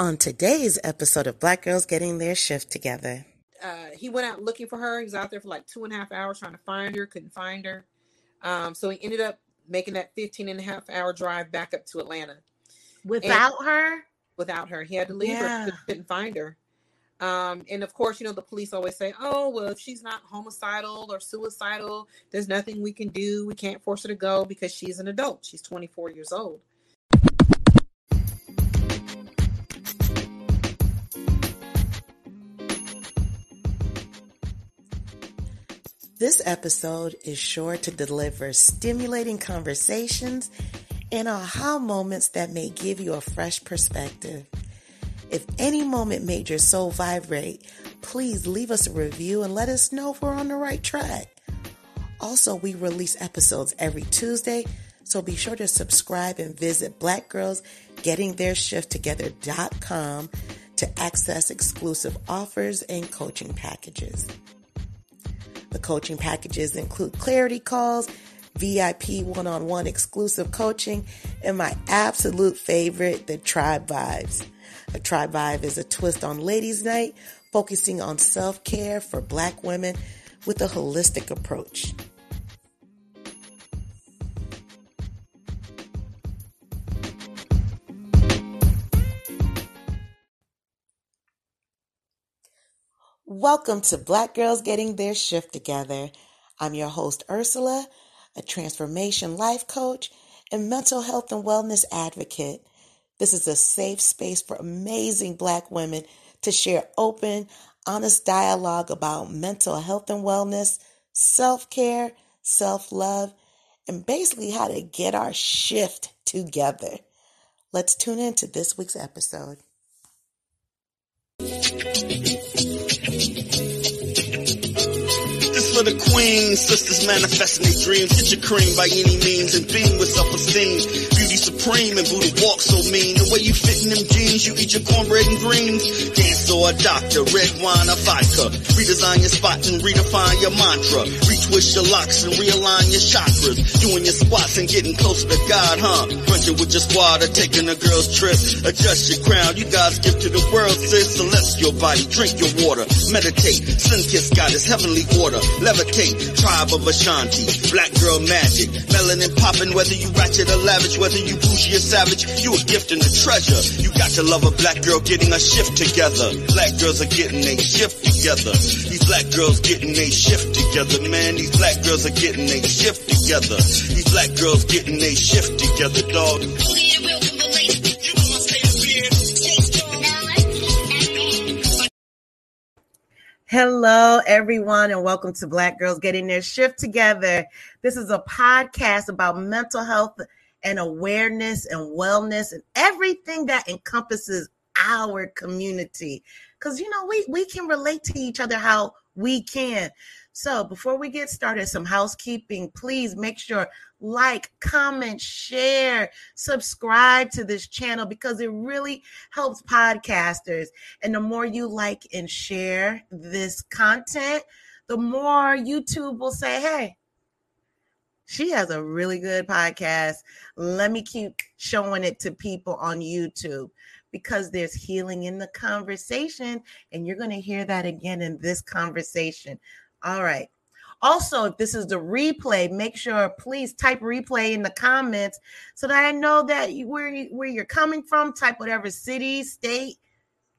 On today's episode of Black Girls Getting Their Shift Together, uh, he went out looking for her. He was out there for like two and a half hours trying to find her, couldn't find her. Um, so he ended up making that 15 and a half hour drive back up to Atlanta. Without and her? Without her. He had to leave yeah. her, couldn't find her. Um, and of course, you know, the police always say, oh, well, if she's not homicidal or suicidal, there's nothing we can do. We can't force her to go because she's an adult. She's 24 years old. This episode is sure to deliver stimulating conversations and aha moments that may give you a fresh perspective. If any moment made your soul vibrate, please leave us a review and let us know if we're on the right track. Also, we release episodes every Tuesday, so be sure to subscribe and visit blackgirlsgettingtheirshifttogether.com to access exclusive offers and coaching packages. The coaching packages include clarity calls, VIP one on one exclusive coaching, and my absolute favorite, the Tribe Vibes. A Tribe Vibe is a twist on Ladies' Night, focusing on self care for Black women with a holistic approach. Welcome to Black Girls Getting Their Shift Together. I'm your host, Ursula, a transformation life coach and mental health and wellness advocate. This is a safe space for amazing Black women to share open, honest dialogue about mental health and wellness, self care, self love, and basically how to get our shift together. Let's tune in to this week's episode. For the queen. Sisters manifesting their dreams. Get your cream by any means and beam with self-esteem. Beauty supreme and Buddha walk so mean. The way you fit in them jeans, you eat your cornbread and greens. Dance or a doctor, red wine or vodka. Redesign your spot and redefine your mantra. Retwist your locks and realign your chakras. Doing your squats and getting closer to God, huh? Crunching with your squad or taking a girl's trip. Adjust your crown, you guys give to the world, sis. Celestial body, drink your water. Meditate, sun kiss goddess, heavenly order levitate. Tribe of Ashanti, black girl magic. Melanin popping, whether you ratchet or lavish, whether you bougie or savage, you a gift and a treasure. You got to love a black girl getting a shift together. Black girls are getting a shift together. These black girls getting a shift together, man. These black girls are getting a shift together. These black girls getting a shift together, dog. Hello, everyone, and welcome to Black Girls Getting Their Shift Together. This is a podcast about mental health and awareness and wellness and everything that encompasses our community. Because, you know, we, we can relate to each other how we can. So, before we get started, some housekeeping. Please make sure like, comment, share, subscribe to this channel because it really helps podcasters. And the more you like and share this content, the more YouTube will say, hey, she has a really good podcast. Let me keep showing it to people on YouTube because there's healing in the conversation. And you're going to hear that again in this conversation. All right. Also, if this is the replay, make sure please type replay in the comments so that I know that you, where you, where you're coming from. Type whatever city, state,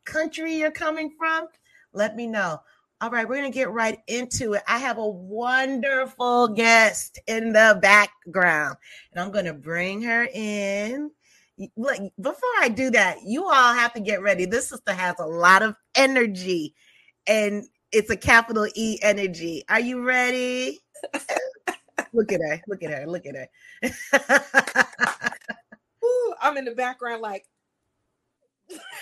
country you're coming from. Let me know. All right, we're going to get right into it. I have a wonderful guest in the background, and I'm going to bring her in. Look, before I do that, you all have to get ready. This sister has a lot of energy, and it's a capital E energy. Are you ready? look at her. Look at her. Look at her. Ooh, I'm in the background like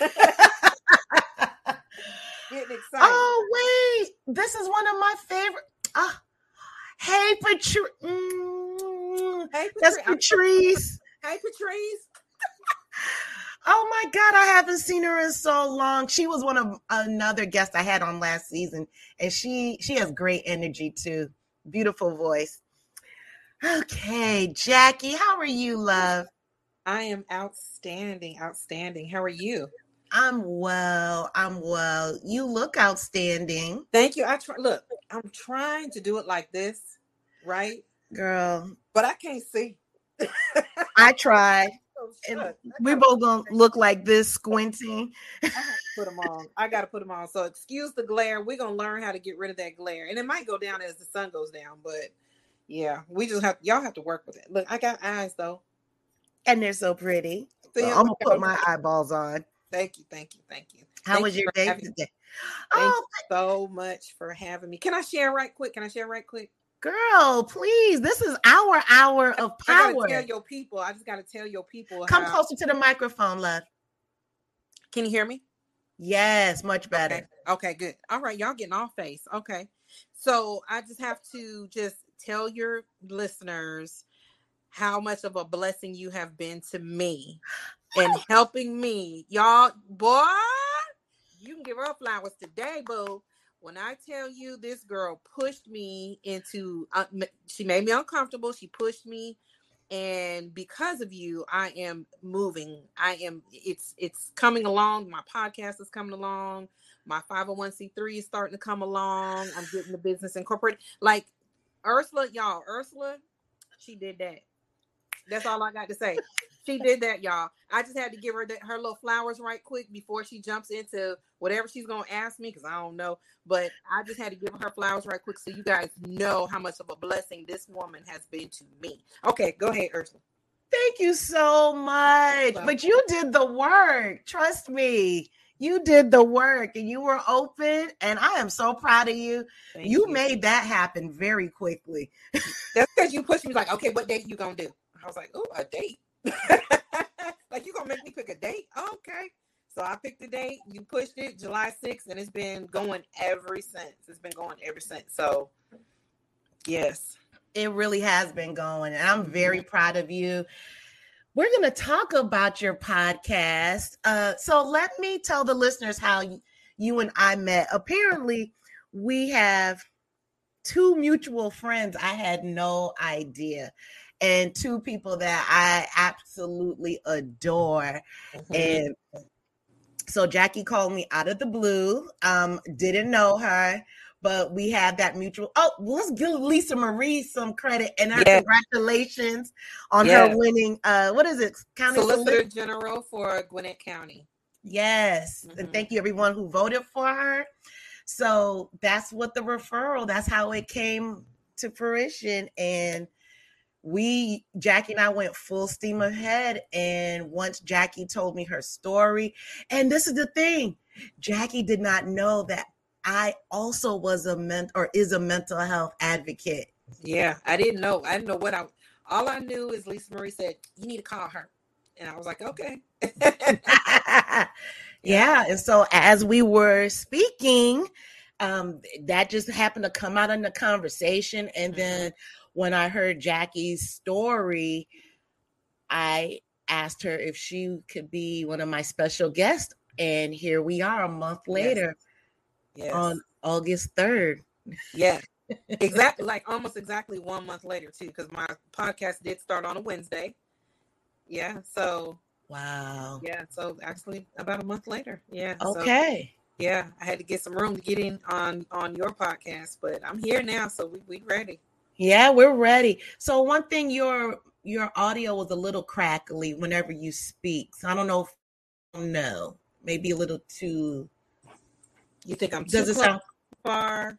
getting excited. Oh, wait. This is one of my favorite. Oh. Hey, Patrice. Mm, hey, Patrice. That's Patrice. hey, Patrice. Oh my God, I haven't seen her in so long. She was one of another guest I had on last season, and she she has great energy too. Beautiful voice. Okay, Jackie, how are you, love? I am outstanding, outstanding. How are you? I'm well. I'm well. You look outstanding. Thank you. I try look, I'm trying to do it like this, right? Girl. But I can't see. I tried. Oh, and we both gonna look like this squinting. I put them on. I gotta put them on. So excuse the glare. We're gonna learn how to get rid of that glare, and it might go down as the sun goes down. But yeah, we just have y'all have to work with it. Look, I got eyes though, and they're so pretty. So I'm gonna put my eyeballs on. Thank you, thank you, thank you. How thank was you your day today? Thank oh, you so much for having me. Can I share right quick? Can I share right quick? Girl, please. This is our hour of power. I gotta tell your people. I just gotta tell your people. Come how... closer to the microphone, love. Can you hear me? Yes, much better. Okay. okay, good. All right, y'all getting off face. Okay. So I just have to just tell your listeners how much of a blessing you have been to me and helping me. Y'all, boy, you can give her flowers today, boo. When I tell you this girl pushed me into, uh, she made me uncomfortable. She pushed me, and because of you, I am moving. I am. It's it's coming along. My podcast is coming along. My 501c3 is starting to come along. I'm getting the business incorporated. Like Ursula, y'all. Ursula, she did that. That's all I got to say she did that, y'all. I just had to give her that, her little flowers right quick before she jumps into whatever she's gonna ask me because I don't know. But I just had to give her flowers right quick so you guys know how much of a blessing this woman has been to me. Okay, go ahead, Ursula. Thank you so much. But you did the work. Trust me. You did the work and you were open, and I am so proud of you. You, you, made that happen very quickly. That's because you pushed me like, okay, what date you gonna do? I was like, oh, a date. like you gonna make me pick a date? Okay. So I picked the date. You pushed it July 6th, and it's been going ever since. It's been going ever since. So yes. It really has been going. And I'm very proud of you. We're going to talk about your podcast. Uh, so let me tell the listeners how you and I met. Apparently, we have two mutual friends. I had no idea and two people that I absolutely adore. Mm-hmm. And so Jackie called me out of the blue. Um, didn't know her, but we had that mutual. Oh, let's give Lisa Marie some credit and her yeah. congratulations on yeah. her winning. Uh, what is it? County Solicitor Solicitor General for Gwinnett County. Yes, mm-hmm. and thank you everyone who voted for her. So that's what the referral. That's how it came to fruition, and we Jackie and I went full steam ahead. And once Jackie told me her story, and this is the thing, Jackie did not know that I also was a ment or is a mental health advocate. Yeah, I didn't know. I didn't know what I all I knew is Lisa Marie said, You need to call her. And I was like, Okay. yeah. And so as we were speaking, um, that just happened to come out in the conversation. And mm-hmm. When I heard Jackie's story, I asked her if she could be one of my special guests. And here we are a month later yes. Yes. on August 3rd. Yeah. exactly like almost exactly one month later too because my podcast did start on a wednesday yeah so wow yeah so actually about a month later yeah okay so, yeah i had to get some room to get in on on your podcast but i'm here now so we, we ready yeah, we're ready. So one thing your your audio was a little crackly whenever you speak. So I don't know if no, maybe a little too You think I'm does it sound far?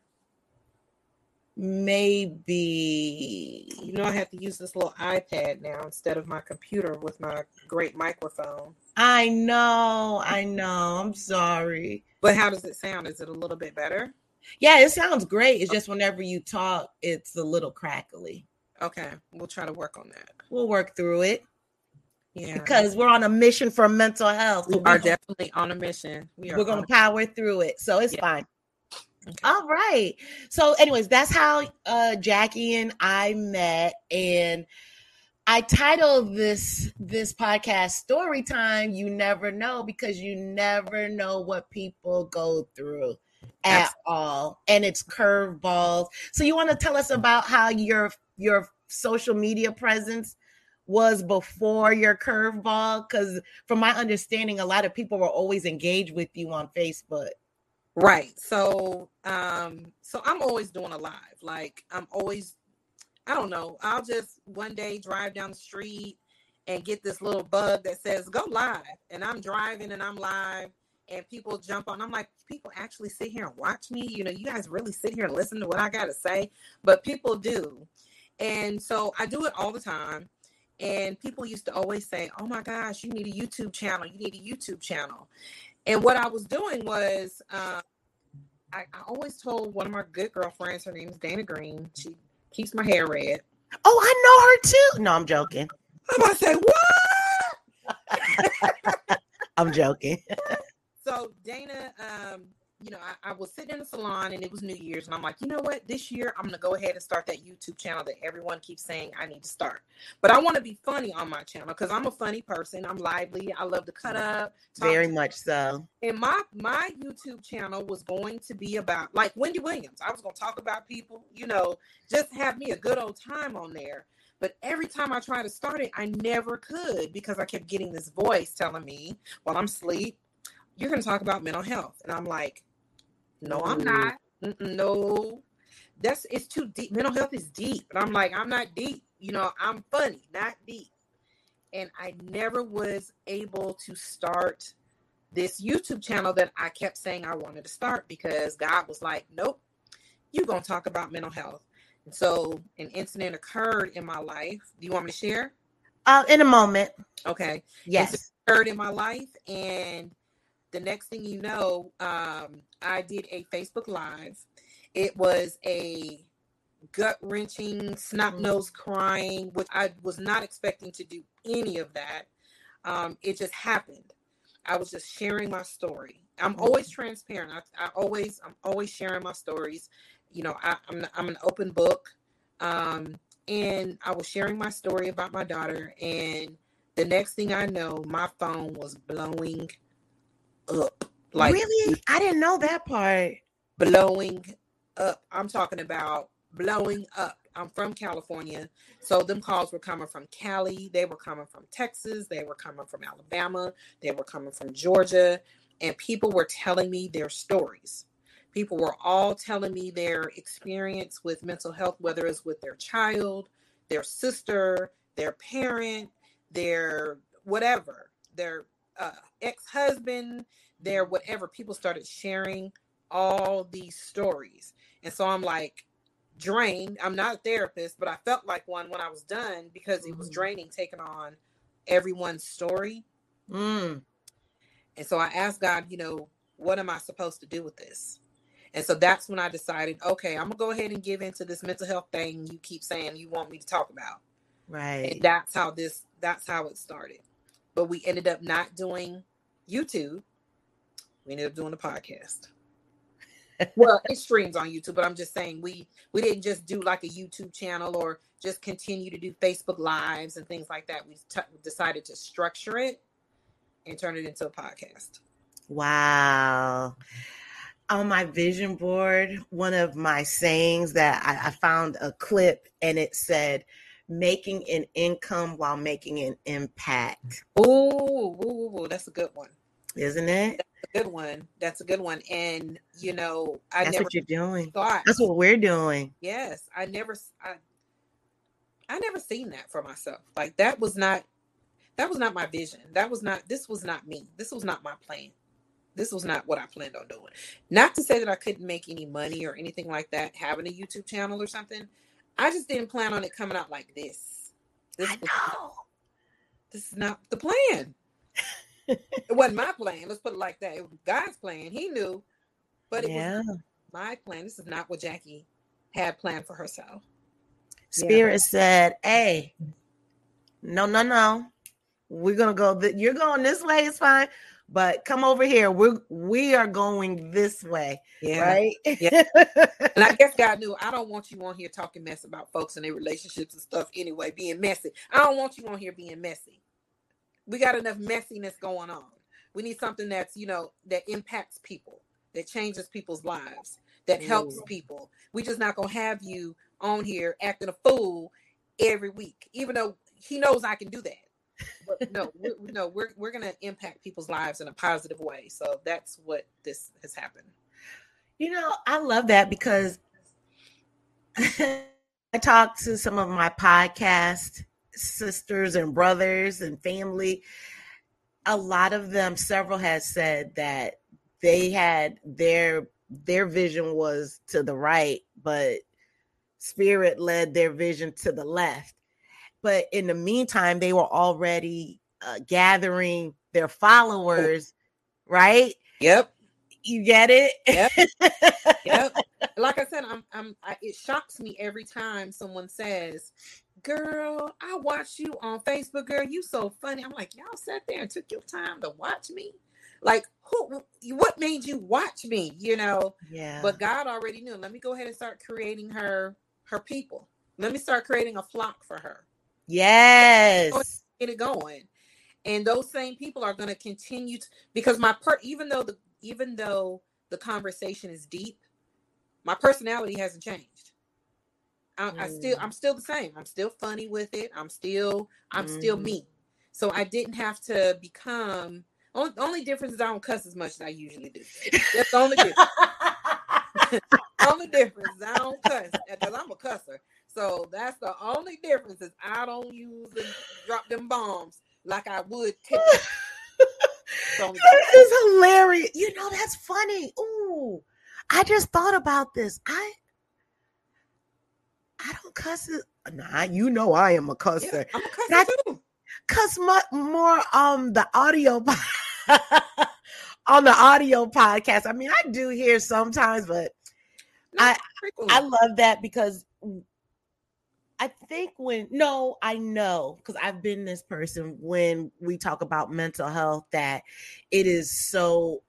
Maybe you know I have to use this little iPad now instead of my computer with my great microphone. I know, I know. I'm sorry. But how does it sound? Is it a little bit better? Yeah, it sounds great. It's just whenever you talk, it's a little crackly. Okay, we'll try to work on that. We'll work through it. Yeah, because we're on a mission for mental health. We are definitely on a mission. We are. We're gonna power through it, so it's yeah. fine. Okay. All right. So, anyways, that's how uh, Jackie and I met, and I titled this this podcast "Story Time." You never know because you never know what people go through at Absolutely. all and it's curveballs so you want to tell us about how your your social media presence was before your curveball? Because from my understanding, a lot of people were always engaged with you on Facebook. Right. So um so I'm always doing a live. Like I'm always I don't know. I'll just one day drive down the street and get this little bug that says go live. And I'm driving and I'm live and people jump on. I'm like, people actually sit here and watch me. You know, you guys really sit here and listen to what I got to say, but people do. And so I do it all the time. And people used to always say, oh my gosh, you need a YouTube channel. You need a YouTube channel. And what I was doing was, uh, I, I, always told one of my good girlfriends, her name is Dana Green. She keeps my hair red. Oh, I know her too. No, I'm joking. I'm about to say, what? I'm joking. so Dana, um, you know, I, I, was sitting in the salon and it was New Year's, and I'm like, you know what? This year I'm gonna go ahead and start that YouTube channel that everyone keeps saying I need to start. But I want to be funny on my channel because I'm a funny person. I'm lively. I love to cut up. Very much so. And my my YouTube channel was going to be about like Wendy Williams. I was gonna talk about people, you know, just have me a good old time on there. But every time I tried to start it, I never could because I kept getting this voice telling me while I'm asleep, you're going to talk about mental health. And I'm like, no, I'm not. Mm-mm, no, that's it's too deep. Mental health is deep. And I'm like, I'm not deep. You know, I'm funny, not deep. And I never was able to start this YouTube channel that I kept saying I wanted to start because God was like, nope, you're going to talk about mental health. And so an incident occurred in my life. Do you want me to share? Uh, in a moment. Okay. Yes. It occurred in my life. And the next thing you know, um, I did a Facebook Live. It was a gut wrenching, snot mm-hmm. nose crying, which I was not expecting to do any of that. Um, it just happened. I was just sharing my story. I'm mm-hmm. always transparent. I, I always, I'm always sharing my stories. You know, I, am I'm, I'm an open book. Um, and I was sharing my story about my daughter, and the next thing I know, my phone was blowing up. Like really? I didn't know that part. Blowing up. I'm talking about blowing up. I'm from California. So them calls were coming from Cali. They were coming from Texas. They were coming from Alabama. They were coming from Georgia. And people were telling me their stories. People were all telling me their experience with mental health, whether it's with their child, their sister, their parent, their whatever, their uh, ex-husband, their whatever. People started sharing all these stories, and so I'm like drained. I'm not a therapist, but I felt like one when I was done because it was mm. draining taking on everyone's story. Mm. And so I asked God, you know, what am I supposed to do with this? And so that's when I decided, okay, I'm gonna go ahead and give into this mental health thing you keep saying you want me to talk about. Right. And that's how this that's how it started but we ended up not doing YouTube. We ended up doing the podcast. well, it streams on YouTube, but I'm just saying we we didn't just do like a YouTube channel or just continue to do Facebook lives and things like that. We t- decided to structure it and turn it into a podcast. Wow. On my vision board, one of my sayings that I, I found a clip and it said, making an income while making an impact. Oh, ooh, ooh, that's a good one. Isn't it? That's a good one. That's a good one. And you know, I that's never what you're doing. Thought, that's what we're doing. Yes. I never I I never seen that for myself. Like that was not that was not my vision. That was not this was not me. This was not my plan. This was not what I planned on doing. Not to say that I couldn't make any money or anything like that, having a YouTube channel or something. I just didn't plan on it coming out like this. this I know. this is not the plan. it wasn't my plan. Let's put it like that. It was God's plan. He knew, but it yeah. was my plan. This is not what Jackie had planned for herself. Spirit yeah. said, "Hey, no, no, no. We're gonna go. Th- you're going this way. It's fine but come over here. We're we are going this way. Yeah. Right. Yeah. and I guess God knew I don't want you on here talking mess about folks and their relationships and stuff anyway, being messy. I don't want you on here being messy. We got enough messiness going on. We need something that's, you know, that impacts people, that changes people's lives, that helps Ooh. people. We just not gonna have you on here acting a fool every week. Even though he knows I can do that. No, we're, no, we're we're gonna impact people's lives in a positive way. So that's what this has happened. You know, I love that because I talked to some of my podcast sisters and brothers and family. A lot of them, several has said that they had their their vision was to the right, but spirit led their vision to the left. But in the meantime, they were already uh, gathering their followers, right? Yep. You get it? Yep. yep. Like I said, I'm, I'm, I, it shocks me every time someone says, "Girl, I watched you on Facebook. Girl, you so funny." I'm like, y'all sat there and took your time to watch me. Like, who? What made you watch me? You know? Yeah. But God already knew. Let me go ahead and start creating her, her people. Let me start creating a flock for her. Yes. Get it going. And those same people are going to continue to, because my part, even though the even though the conversation is deep, my personality hasn't changed. I, I still Mm. I'm still the same. I'm still funny with it. I'm still I'm still Mhm. me. So I didn't have to become. Only, only difference is I don't cuss as much as I usually do. That's the only difference. only difference is I don't cuss because I'm a cusser. So that's the only difference is I don't use and drop them bombs like I would. Typically. So, That is hilarious. You know, that's funny. Ooh, I just thought about this. I I don't cuss it. Nah, you know I am a cusser. yeah, I'm a cusser That- too. Cuss much more um the audio on the audio podcast. I mean, I do hear sometimes, but No, I- I love that because I think when no, I know because I've been this person when we talk about mental health that it is so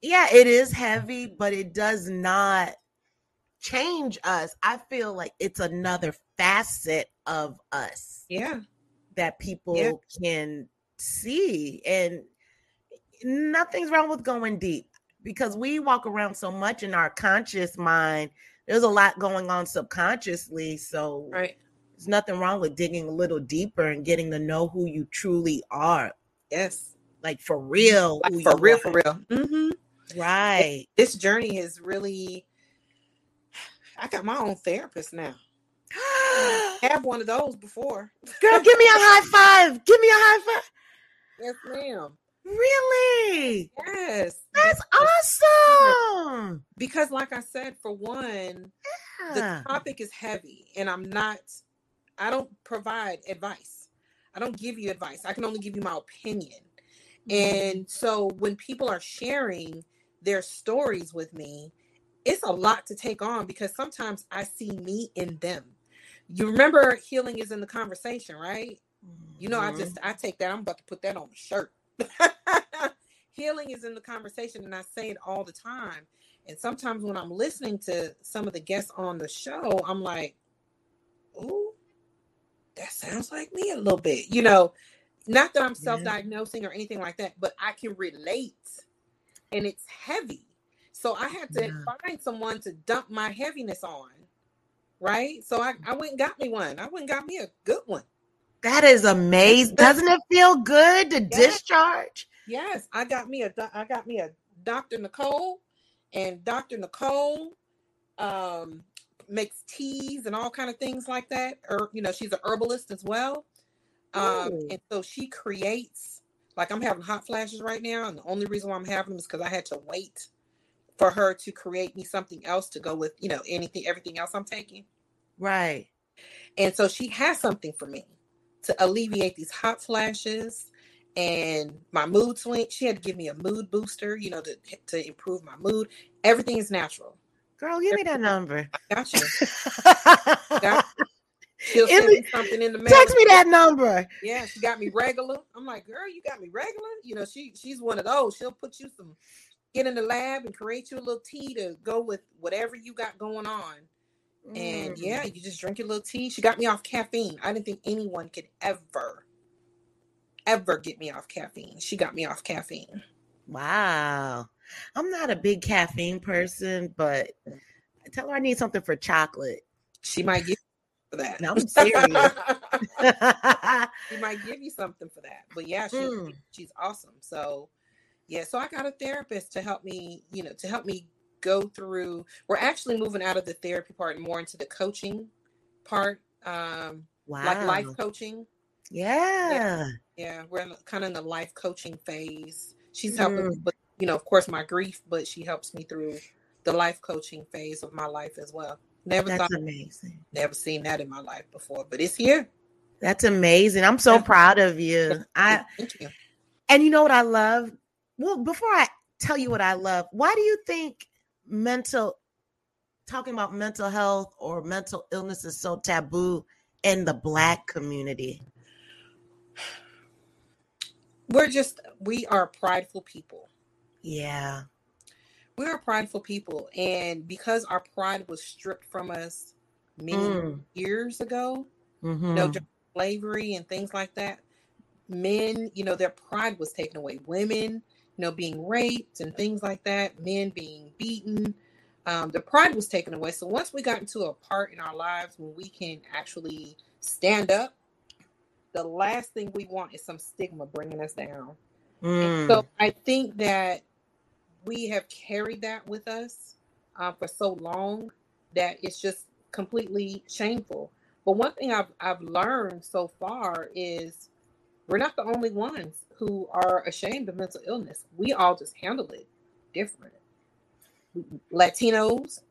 yeah, it is heavy, but it does not change us. I feel like it's another facet of us yeah, that people can see and nothing's wrong with going deep because we walk around so much in our conscious mind there's a lot going on subconsciously so right. there's nothing wrong with digging a little deeper and getting to know who you truly are Yes, like for real like who for you real, are. for real. hmm right This journey is really. I got my own therapist now. I have one of those before. girl give me a high five give me a high five Yes, ma'am. Really? Yes, that's awesome! Because, like I said, for one, the topic is heavy and i'm not i don't provide advice. I don't give you advice. I can only give you my opinion. And so when people are sharing their stories with me it's a lot to take on because sometimes i see me in them. You remember healing is in the conversation right? You know i Mhm. just i take that i'm about to put that on a shirt healing is in the conversation and i say it all the time and sometimes when I'm listening to some of the guests on the show, I'm like, ooh, that sounds like me a little bit. You know, not that I'm self diagnosing or anything like that, but I can relate and it's heavy. So I had to Yeah. find someone to dump my heaviness on. Right. So I, I went and got me one. I went and got me a good one. That is amazing. Doesn't it feel good to discharge? Yes, I got me a I got me a Dr. Nicole, and Dr. Nicole um, makes teas and all kind of things like that. Or you know, she's a herbalist as well, um, Ooh. and so she creates. Like I'm having hot flashes right now, and the only reason why I'm having them is because I had to wait for her to create me something else to go with you know anything everything else I'm taking. Right. And so she has something for me to alleviate these hot flashes and my mood swing. She had to give me a mood booster, you know, to to improve my mood. Everything is natural. Girl, give me that number. I got you. Got- She'll send me- me something in the mail. Text me that number. Yeah, she got me regular. I'm like, girl, you got me regular. You know, she she's one of those. She'll put you some, get in the lab and create you a little tea to go with whatever you got going on. And Mm. yeah, you just drink your little tea. She got me off caffeine. I didn't think anyone could ever, ever get me off caffeine. She got me off caffeine. Wow. I'm not a big caffeine person, but tell her I need something for chocolate. She might get for that. No, I'm serious. he might give you something for that. But yeah, she, mm. she's awesome. So yeah, so I got a therapist to help me, you know, to help me go through. We're actually moving out of the therapy part and more into the coaching part. Um wow. like life coaching. Yeah. Yeah, yeah we're kind of in the life coaching phase. She's helping mm. with, you know, of course, my grief, but she helps me through the life coaching phase of my life as well. Never That's thought, amazing. Never seen that in my life before, but it's here. That's amazing. I'm so proud of you. I Thank you. And you know what I love? Well, before I tell you what I love, why do you think mental talking about mental health or mental illness is so taboo in the black community? We're just we are prideful people. Yeah we're a prideful people and because our pride was stripped from us many mm. years ago mm-hmm. you know mm-hmm. slavery and things like that men you know their pride was taken away women know being raped and things like that men being beaten um, the pride was taken away so once we got into a part in our lives when we can actually stand up the last thing we want is some stigma bringing us down mm. so i think that we have carried that with us uh, for so long that it's just completely shameful. But one thing I've I've learned so far is we're not the only ones who are ashamed of mental illness. We all just handle it different. Latinos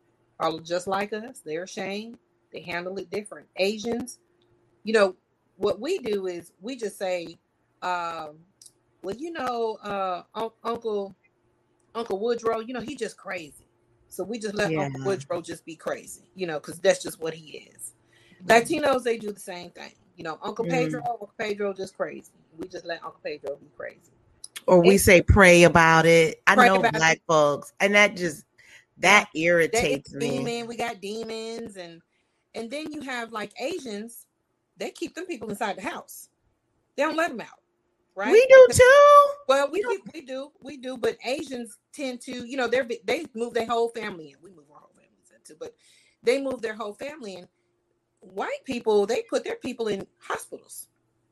are just like us. They're ashamed. They handle it different. Asians, you know, what we do is we just say, um, well, you know, uh, un- Uncle Uncle Woodrow, you know, he just crazy. So we just let yeah. Uncle Woodrow just be crazy, you know, because that's just what he is. Latinos, they do the same thing. You know, Uncle mm-hmm. Pedro, Uncle Pedro just crazy. We just let Uncle Pedro be crazy. Or we and, say pray about it. I know black it. folks, and that just that irritates me. Demon, we got demons, and and then you have like Asians. They keep them people inside the house. They don't let them out right? We do too. Well, we do, we do, we do, but Asians tend to, you know, they're they move their whole family in. We move our whole families in too, but they move their whole family in. White people, they put their people in hospitals,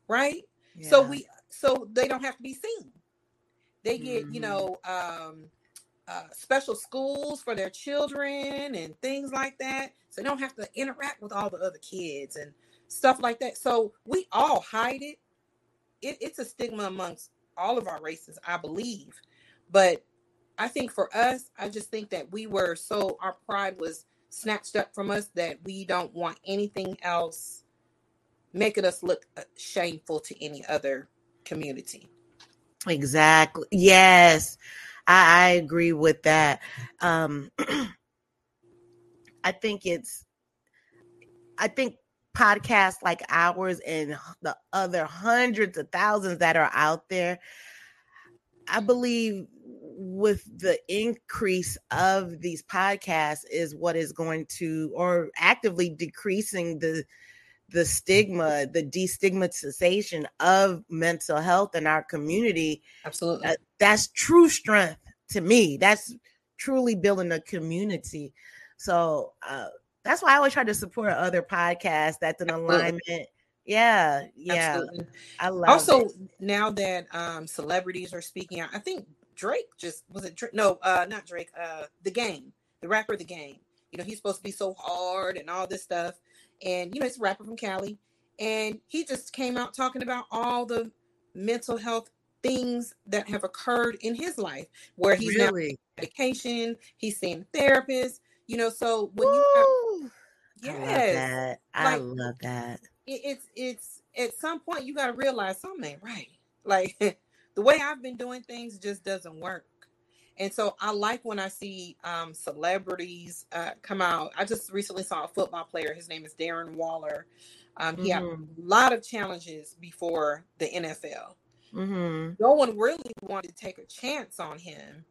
right? Yeah. So we so they don't have to be seen. They get, mm-hmm. you know, um, uh, special schools for their children and things like that. So they don't have to interact with all the other kids and stuff like that. So we all hide it it, it's a stigma amongst all of our races, I believe. But I think for us, I just think that we were so our pride was snatched up from us that we don't want anything else making us look uh, shameful to any other community. Exactly. Yes, I, I agree with that. Um, I think it's, I think podcasts like ours and the other hundreds of thousands that are out there, I believe with the increase of these podcasts is what is going to or actively decreasing the the stigma the destigmatization of mental health in our community absolutely uh, that's true strength to me that's truly building a community so uh, that's why I always try to support other podcasts that's in alignment. Yeah, yeah. Absolutely. I love it. also it. now that um celebrities are speaking out. I think Drake just was it Drake? No, uh not Drake, uh the game, the rapper the game. You know, he's supposed to be so hard and all this stuff. And you know, it's a rapper from Cali. And he just came out talking about all the mental health things that have occurred in his life where he's really? now medication, he's seeing therapists, you know, so when Woo! you have, yes, I love that. I like, love that. It, it's it's at some point you got to realize something ain't right. Like the way I've been doing things just doesn't work. And so I like when I see um, celebrities uh, come out. I just recently saw a football player. His name is Darren Waller. Um, he mm-hmm. had a lot of challenges before the NFL. Mm-hmm. No one really wanted to take a chance on him,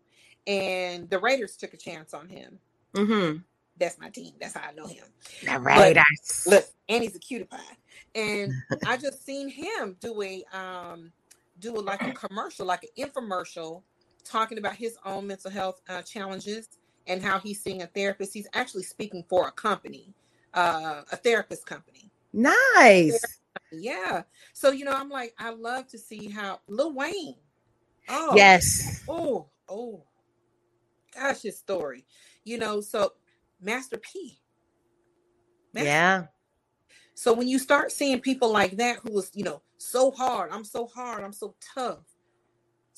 and the Raiders took a chance on him. Mm-hmm. That's my team. That's how I know him. The Raiders. But, look, and he's a cutie pie. And I just seen him do a um do a, like a commercial, like an infomercial, talking about his own mental health uh, challenges and how he's seeing a therapist. He's actually speaking for a company, uh, a therapist company. Nice. Yeah. So you know, I'm like, I love to see how Lil Wayne. Oh yes. Oh, oh gosh, his story. You know, so Master P. Master yeah. So when you start seeing people like that who was, you know, so hard, I'm so hard, I'm so tough,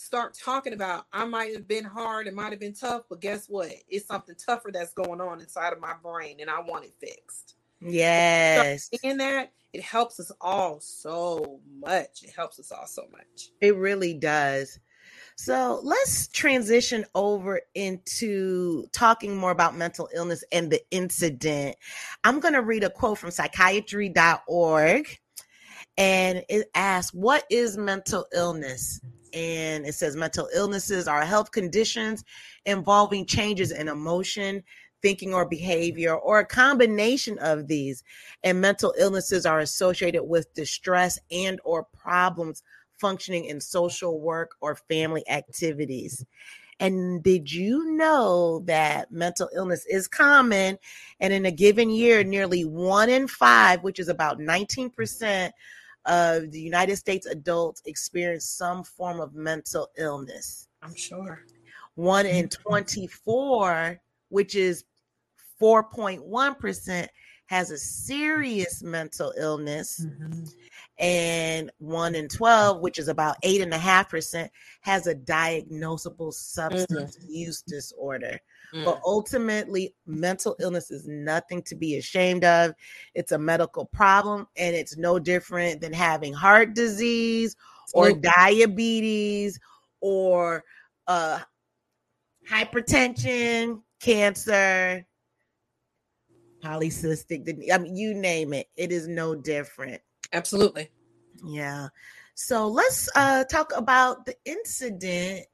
start talking about I might have been hard, it might have been tough, but guess what? It's something tougher that's going on inside of my brain and I want it fixed. Yes. In that, it helps us all so much. It helps us all so much. It really does. So let's transition over into talking more about mental illness and the incident. I'm going to read a quote from psychiatry.org and it asks, What is mental illness? And it says, Mental illnesses are health conditions involving changes in emotion, thinking or behavior or a combination of these and mental illnesses are associated with distress and or problems functioning in social work or family activities. And did you know that mental illness is common? And in a given year, nearly one in five, which is about 19% of the United States adults, experience some form of mental illness. I'm sure. One in mm-hmm. 24, which is 4.1% has a serious mental illness. Mm-hmm and one in 12, which is about eight and a half percent, has a diagnosable substance mm-hmm. use disorder. Mm. But ultimately, mental illness is nothing to be ashamed of. It's a medical problem, and it's no different than having heart disease or diabetes or uh, hypertension, cancer, polycystic. I mean, you name it. It is no different. Absolutely. Yeah. So let's uh, talk about the incident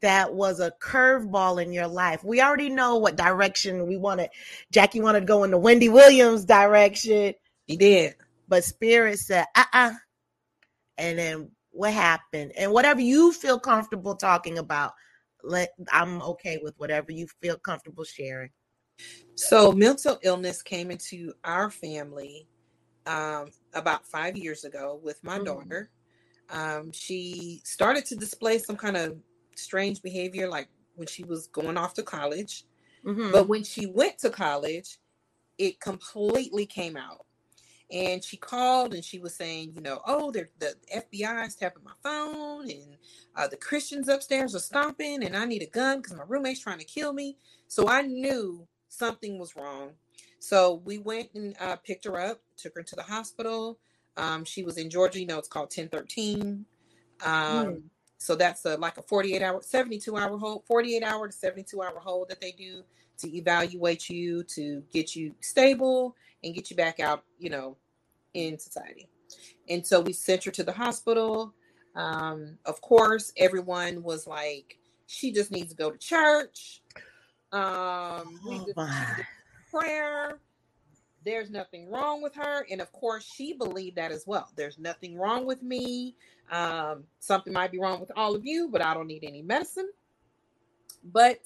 that was a curveball in your life. We already know what direction we wanted. Jackie wanted to go in the Wendy Williams direction. He did. But Spirit said, uh uh-uh. uh And then what happened? And whatever you feel comfortable talking about, let I'm okay with whatever you feel comfortable sharing. So mental illness came into our family um, about five years ago with my mm-hmm. daughter. Um, she started to display some kind of strange behavior, like when she was going off to college. Mm-hmm. But when she went to college, it completely came out. And she called and she was saying, you know, oh, the FBI is tapping my phone and uh, the Christians upstairs are stomping and I need a gun because my roommate's trying to kill me. So I knew something was wrong. So we went and uh, picked her up, took her to the hospital. Um, she was in Georgia. You know, it's called 1013. Um, mm. So that's a, like a 48 hour, 72 hour hold, 48 hour to 72 hour hold that they do to evaluate you, to get you stable and get you back out, you know, in society. And so we sent her to the hospital. Um, of course, everyone was like, she just needs to go to church. Um, we oh, just, prayer. There's nothing wrong with her. And of course, she believed that as well. There's nothing wrong with me. Um, something might be wrong with all of you, but I don't need any medicine. But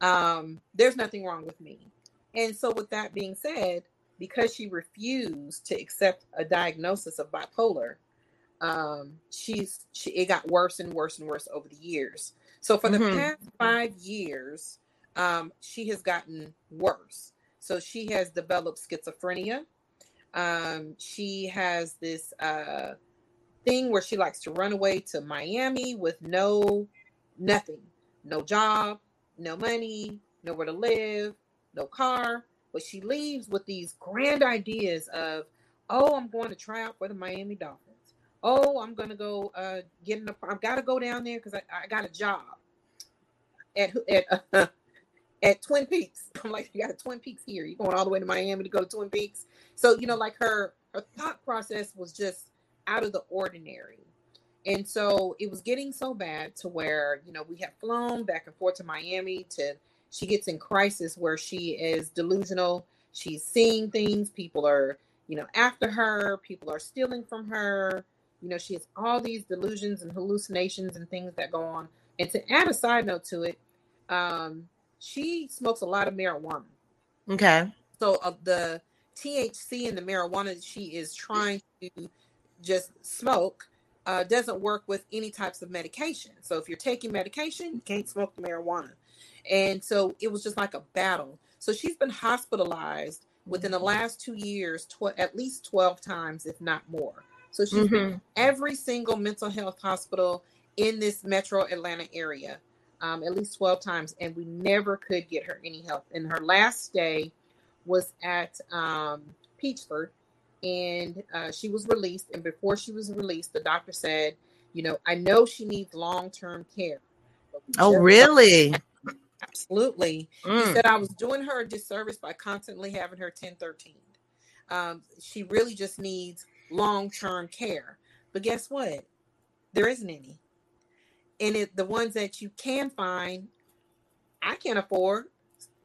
um, there's nothing wrong with me. And so, with that being said, because she refused to accept a diagnosis of bipolar, um, she's she, it got worse and worse and worse over the years. So for the mm-hmm. past five years, um, she has gotten worse. So she has developed schizophrenia. Um, she has this uh, thing where she likes to run away to Miami with no nothing, no job, no money, nowhere to live, no car. But she leaves with these grand ideas of, oh, I'm going to try out for the Miami Dolphins. Oh, I'm going to go uh, get in the. I've got to go down there because I, I got a job at at uh, at Twin Peaks. I'm like, you got a Twin Peaks here. You're going all the way to Miami to go to Twin Peaks. So, you know, like her her thought process was just out of the ordinary. And so it was getting so bad to where, you know, we have flown back and forth to Miami to she gets in crisis where she is delusional. She's seeing things. People are, you know, after her. People are stealing from her. You know, she has all these delusions and hallucinations and things that go on. And to add a side note to it, um, she smokes a lot of marijuana. Okay. So uh, the THC in the marijuana that she is trying to just smoke uh, doesn't work with any types of medication. So if you're taking medication, you can't smoke the marijuana. And so it was just like a battle. So she's been hospitalized within the last two years, tw- at least 12 times, if not more. So she's mm-hmm. every single mental health hospital in this metro Atlanta area, um, at least 12 times, and we never could get her any help. And her last stay was at um, Peachford, and uh, she was released. And before she was released, the doctor said, "You know, I know she needs long term care." Oh, really? Absolutely. Mm. He said I was doing her a disservice by constantly having her 1013. Um, she really just needs long term care. But guess what? There isn't any. And it, the ones that you can find, I can't afford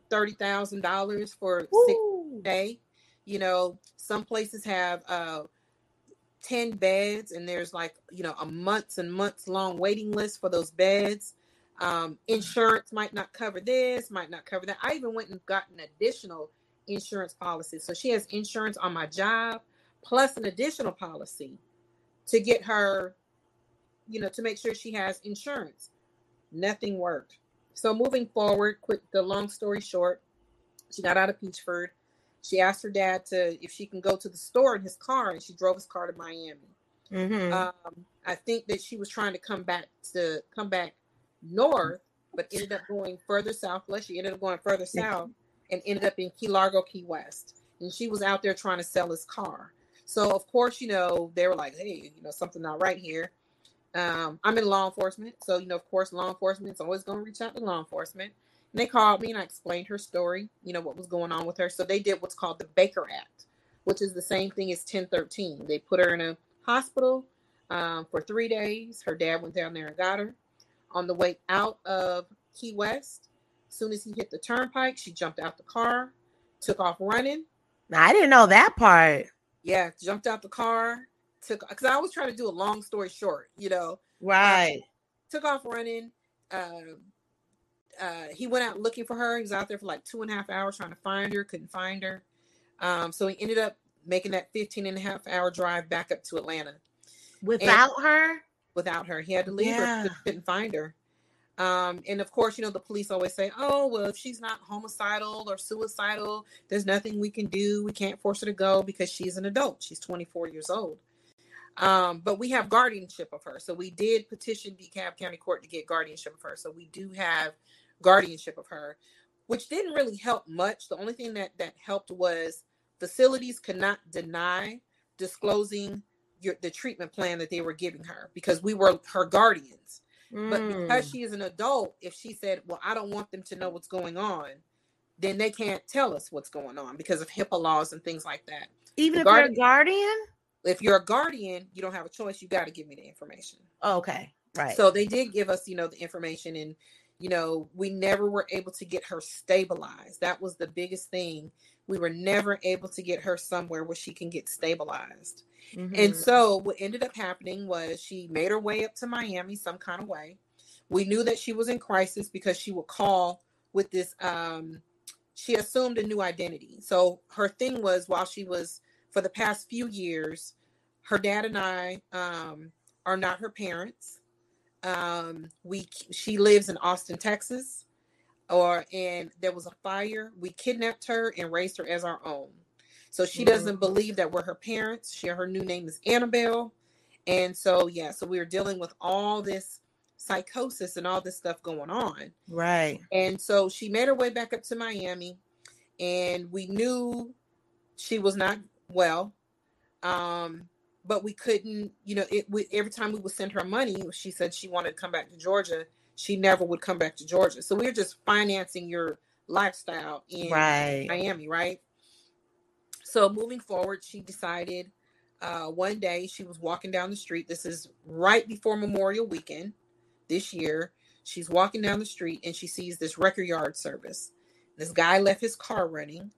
thirty thousand dollars for six day. You know, some places have uh, 10 beds and there's like, you know, a months and months long waiting list for those beds. Um, insurance might not cover this, might not cover that. I even went and got an additional insurance policy. So she has insurance on my job plus an additional policy to get her, you know, to make sure she has insurance. Nothing worked. So moving forward, quick the long story short, she got out of Peachford. She asked her dad to if she can go to the store in his car, and she drove his car to Miami. Mm-hmm. Um, I think that she was trying to come back to come back north, but ended up going further southwest. She ended up going further south and ended up in Key Largo, Key West. And she was out there trying to sell his car. So of course, you know, they were like, hey, you know, something not right here. Um, I'm in law enforcement. So, you know, of course, law enforcement is always going to reach out to law enforcement. And they called me and I explained her story, you know, what was going on with her. So they did what's called the Baker Act, which is the same thing as 1013. They put her in a hospital um, for three days. Her dad went down there and got her. On the way out of Key West, as soon as he hit the turnpike, she jumped out the car, took off running. I didn't know that part. Yeah, jumped out the car, took because I was trying to do a long story short, you know. Right. took off running. Uh, uh, he went out looking for her. He was out there for like two and a half hours trying to find her, couldn't find her. Um, so he ended up making that 15 and a half hour drive back up to Atlanta. Without and her? Without her. He had to leave yeah. her, couldn't find her. Um, and of course, you know, the police always say, oh, well, if she's not homicidal or suicidal, there's nothing we can do. We can't force her to go because she's an adult. She's 24 years old. Um, but we have guardianship of her. So we did petition DeKalb County Court to get guardianship of her. So we do have guardianship of her, which didn't really help much. The only thing that that helped was facilities could not deny disclosing your, the treatment plan that they were giving her because we were her guardians. Mm. But because mm. she is an adult, if she said, "Well, I don't want them to know what's going on," then they can't tell us what's going on because of HIPAA laws and things like that. Even the if guardian, you're a guardian, if you're a guardian, you don't have a choice. You got to give me the information. Oh, okay, right. So they did give us, you know, the information, and you know, we never were able to get her stabilized. That was the biggest thing. We were never able to get her somewhere where she can get stabilized. Mm-hmm. And so what ended up happening was she made her way up to Miami some kind of way. We knew that she was in crisis because she would call with this um she assumed a new identity. So her thing was while she was for the past few years, her dad and I um are not her parents. Um, we she lives in Austin, Texas, or and there was a fire. We kidnapped her and raised her as our own. So she mm-hmm. doesn't believe that we're her parents. She her new name is Annabelle, and so yeah, so we were dealing with all this psychosis and all this stuff going on. Right. And so she made her way back up to Miami, and we knew she was not well. Um, but we couldn't, you know, it we, every time we would send her money, she said she wanted to come back to Georgia. She never would come back to Georgia. So we are just financing your lifestyle in right. Miami, right? So moving forward, she decided uh, one day she was walking down the street. This is right before Memorial Weekend this year. She's walking down the street and she sees this record yard service. This guy left his car running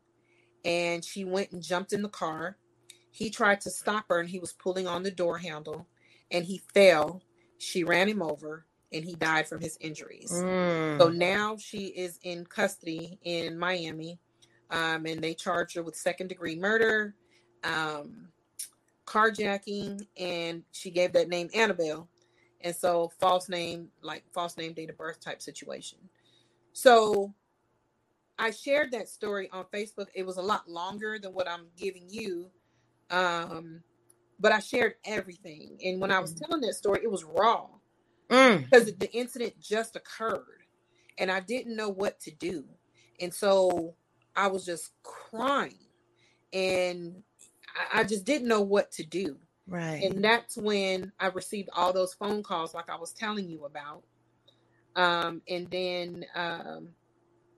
and she went and jumped in the car he tried to stop her and he was pulling on the door handle and he fell. She ran him over and he died from his injuries. Mm. So now she is in custody in Miami um, and they charged her with second degree murder, um, carjacking, and she gave that name Annabelle, and so false name, like false name, date of birth type situation. So I shared that story on Facebook. It was a lot longer than what I'm giving you. Um, but I shared everything. And when I was mm. telling that story, it was raw mm. because the incident just occurred and I didn't know what to do. And so I was just crying and I, I just didn't know what to do. Right. And that's when I received all those phone calls, like I was telling you about. Um, and then um,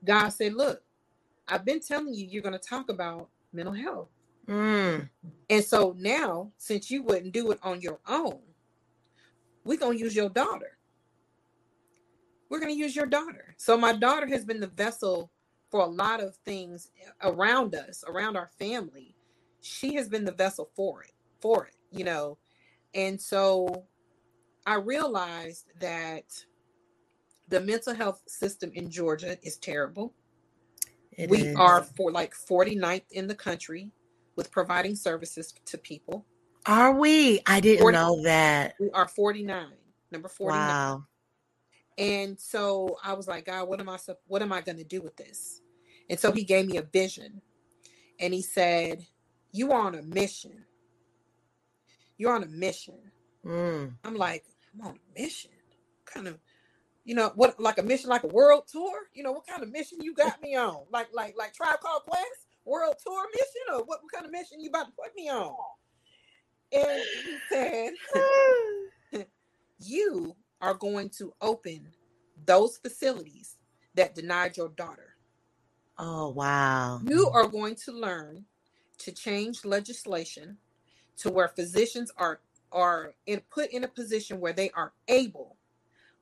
God said, Look, I've been telling you, you're going to talk about mental health. Mm. And so now, since you wouldn't do it on your own, we're going to use your daughter. We're going to use your daughter. So my daughter has been the vessel for a lot of things around us, around our family. She has been the vessel for it, for it, you know. And so I realized that the mental health system in Georgia is terrible. It we is. are for like 49th in the country with providing services to people. Are we? I didn't 40, know that. We are 49, number 49. Wow. And so I was like, God, what am I what am I going to do with this? And so he gave me a vision. And he said, You are on a mission. You're on a mission. Mm. I'm like, I'm on a mission. kind of you know what like a mission like a world tour? You know what kind of mission you got me on? Like like like tribe called quest? World tour mission? Or what, what kind of mission you about to put me on? And he said you are going to open those facilities that denied your daughter. Oh wow. You are going to learn to change legislation to where physicians are are in, put in a position where they are able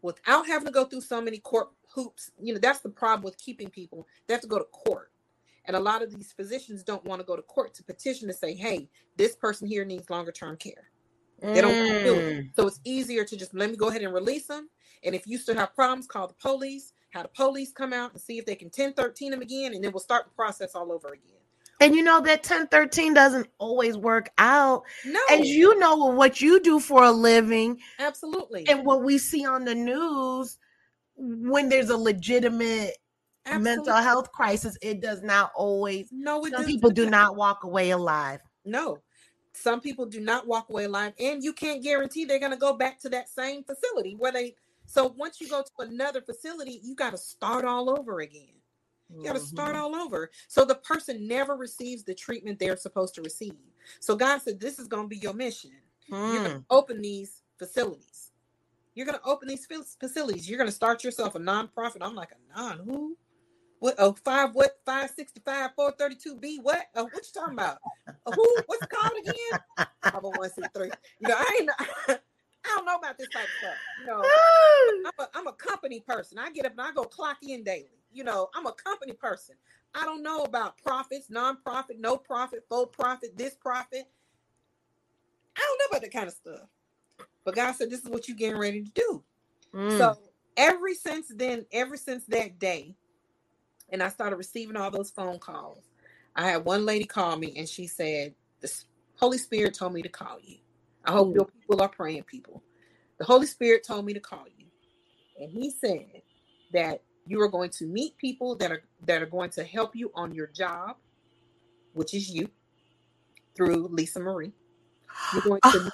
without having to go through so many court hoops. You know, that's the problem with keeping people. They have to go to court. And a lot of these physicians don't want to go to court to petition to say, hey, this person here needs longer term care. They don't mm. do it. Mm. So it's easier to just let me go ahead and release them. And if you still have problems, call the police, have the police come out and see if they can 1013 them again, and then we'll start the process all over again. And you know that 1013 doesn't always work out. No. As you know what you do for a living. Absolutely. And what we see on the news when there's a legitimate Absolutely. mental health crisis, it does not always. No, it some people do not walk away alive. No. Some people do not walk away alive, and you can't guarantee they're going to go back to that same facility where they. So once you go to another facility, you got to start all over again. You got to start mm-hmm. all over. So the person never receives the treatment they're supposed to receive. So God said, This is going to be your mission. Mm. You're going to open these facilities. You're going to open these facilities. You're going to start yourself a nonprofit. I'm like, a non who? What? Oh, five, what? 565, 432B, what? Oh, what you talking about? Uh, who? What's it called again? 501c3. You know, I ain't. I don't know about this type of stuff. You know, I'm a, I'm a company person. I get up and I go clock in daily you know, I'm a company person. I don't know about profits, non-profit, no profit, full profit, this profit. I don't know about that kind of stuff. But God said, this is what you're getting ready to do. Mm. So ever since then, ever since that day, and I started receiving all those phone calls, I had one lady call me and she said, the Holy Spirit told me to call you. I hope your people are praying people. The Holy Spirit told me to call you. And he said that you are going to meet people that are that are going to help you on your job, which is you, through Lisa Marie. You're going to ah.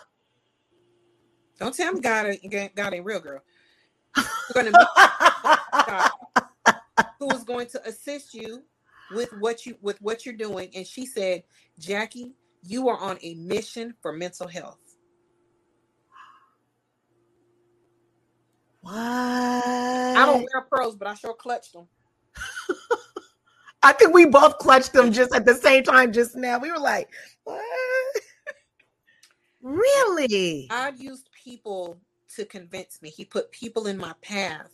don't tell me God ain't, God ain't real, girl. You're going to meet who is going to assist you with what you with what you're doing. And she said, Jackie, you are on a mission for mental health. What? I don't wear pearls, but I sure clutched them. I think we both clutched them just at the same time just now. We were like, what? really? God used people to convince me. He put people in my path.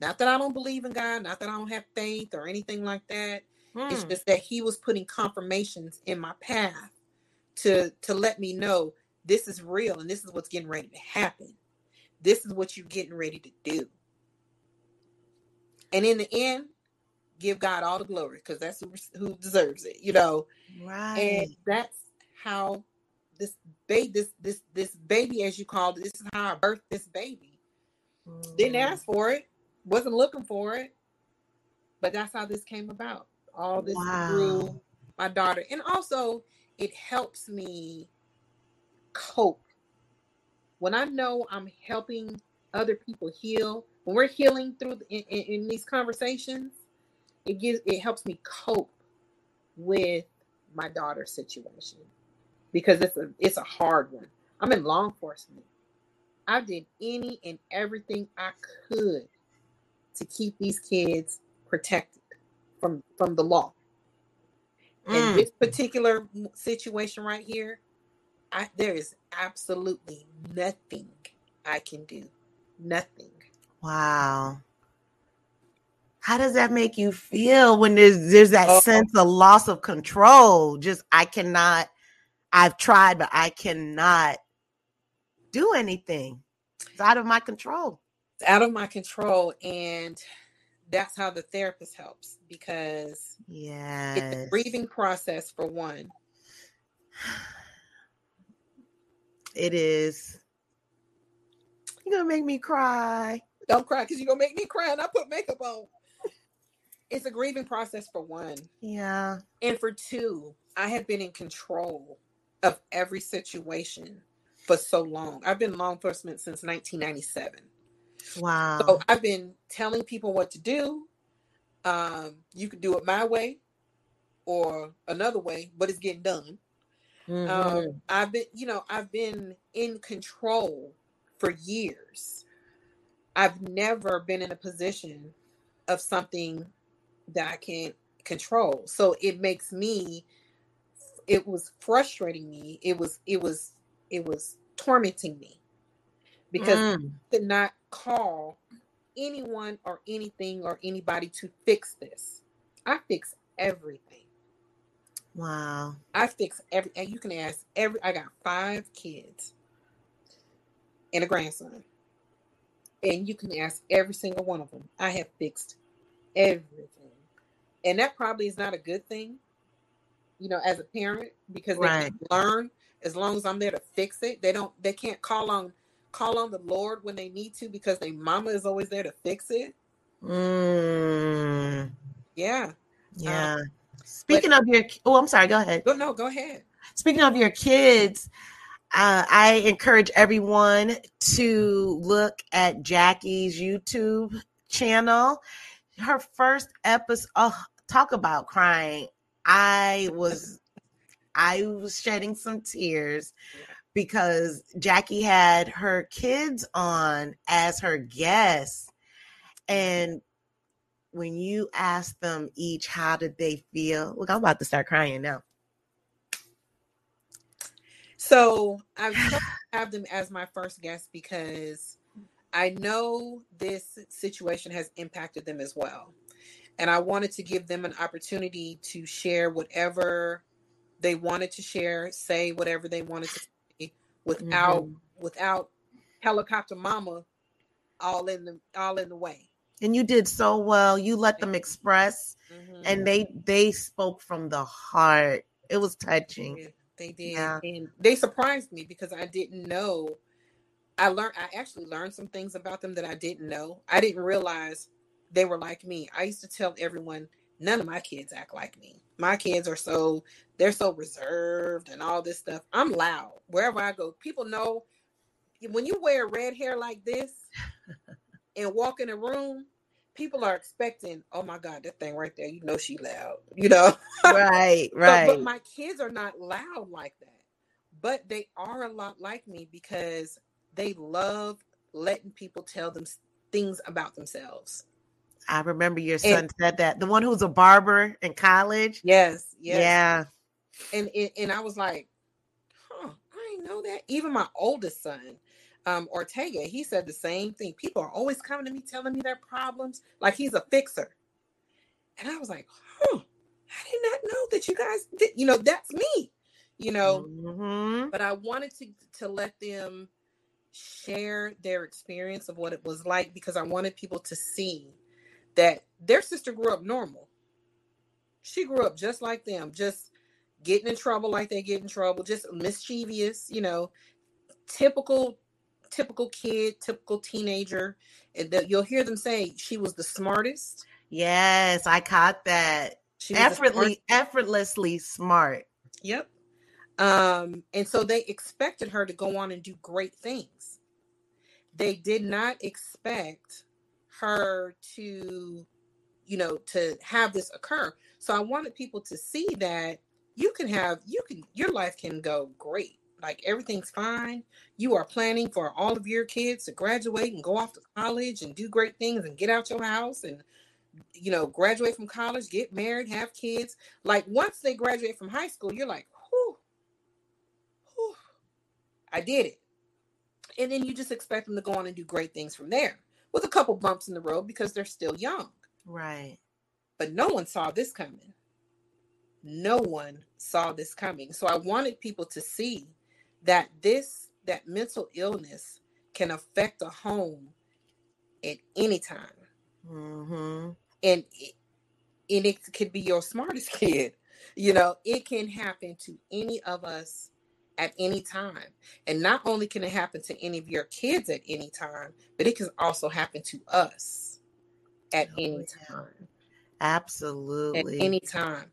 Not that I don't believe in God, not that I don't have faith or anything like that. Hmm. It's just that he was putting confirmations in my path to to let me know this is real and this is what's getting ready to happen. This is what you're getting ready to do. And in the end, give God all the glory because that's who, who deserves it, you know. Right. And that's how this baby, this this this baby, as you called it, this is how I birthed this baby. Mm. Didn't ask for it, wasn't looking for it, but that's how this came about. All this wow. through my daughter, and also it helps me cope when I know I'm helping other people heal. When we're healing through in, in, in these conversations, it gives it helps me cope with my daughter's situation because it's a it's a hard one. I'm in law enforcement. I did any and everything I could to keep these kids protected from from the law. Mm. In this particular situation right here, I, there is absolutely nothing I can do. Nothing. Wow. How does that make you feel when there's there's that oh. sense of loss of control? Just I cannot I've tried, but I cannot do anything. It's out of my control. It's out of my control. And that's how the therapist helps because yeah, it's a grieving process for one. It is. You're gonna make me cry. Don't cry because you're gonna make me cry and I put makeup on. It's a grieving process for one. Yeah. And for two, I have been in control of every situation for so long. I've been law enforcement since 1997. Wow. So I've been telling people what to do. Um, you can do it my way or another way, but it's getting done. Mm-hmm. Um, I've been, you know, I've been in control for years. I've never been in a position of something that I can't control. So it makes me it was frustrating me. It was it was it was tormenting me because mm. I did not call anyone or anything or anybody to fix this. I fix everything. Wow. I fix every, and you can ask every, I got five kids and a grandson. And you can ask every single one of them. I have fixed everything. And that probably is not a good thing, you know, as a parent, because they right. learn as long as I'm there to fix it. They don't, they can't call on, call on the Lord when they need to because their mama is always there to fix it. Mm. Yeah. Yeah. Um, Speaking but, of your, oh, I'm sorry. Go ahead. Go no, go ahead. Speaking of your kids, uh, I encourage everyone to look at Jackie's YouTube channel. Her first episode, oh, talk about crying. I was, I was shedding some tears because Jackie had her kids on as her guests, and when you ask them each how did they feel look i'm about to start crying now. So i have them as my first guest because i know this situation has impacted them as well. And i wanted to give them an opportunity to share whatever they wanted to share say whatever they wanted to say without mm-hmm. without helicopter mama all in the all in the way and you did so well. You let them express mm-hmm. and they they spoke from the heart. It was touching. they did. Yeah. and they surprised me because i didn't know. I learned i actually learned some things about them that i didn't know. I didn't realize they were like me. I used to tell everyone none of my kids act like me. My kids are so they're so reserved and all this stuff. I'm loud. Wherever i go people know when you wear red hair like this and walk in a room people are expecting, oh my God, that thing right there, you know she loud, you know? right, right. But, but, my kids are not loud like that. But they are a lot like me because they love letting people tell them things about themselves. I remember your son and, said that. The one who's a barber in college. Yes, yes. Yeah. And, and and I was like, huh, I didn't know that. Even my oldest son, um, Ortega, he said the same thing. People are always coming to me telling me their problems, like he's a fixer. And I was like, huh, I did not know that you guys did, you know, that's me, you know. Mm-hmm. But I wanted to to let them share their experience of what it was like because I wanted people to see that their sister grew up normal. She grew up just like them, just getting in trouble like they get in trouble, just mischievous, you know, typical, typical kid, typical teenager. And you'll hear them say she was the smartest. Yes, I caught that. She effortlessly, effortlessly smart. Yep. Um, and so they expected her to go on and do great things. They did not expect her to, you know, to have this occur. So I wanted people to see that you can have you can your life can go great like everything's fine. You are planning for all of your kids to graduate and go off to college and do great things and get out your house and you know graduate from college get married have kids. Like once they graduate from high school you're like whew, whew, i did it. And then you just expect them to go on and do great things from there with a couple bumps in the road because they're still young. Right. But no one saw this coming. No one saw this coming. So I wanted people to see that this that mental illness can affect a home at any time. Mm-hmm. And it, and it could be your smartest kid. You know, it can happen to any of us at any time. And not only can it happen to any of your kids at any time, but it can also happen to us at oh, any time. Absolutely. At any time.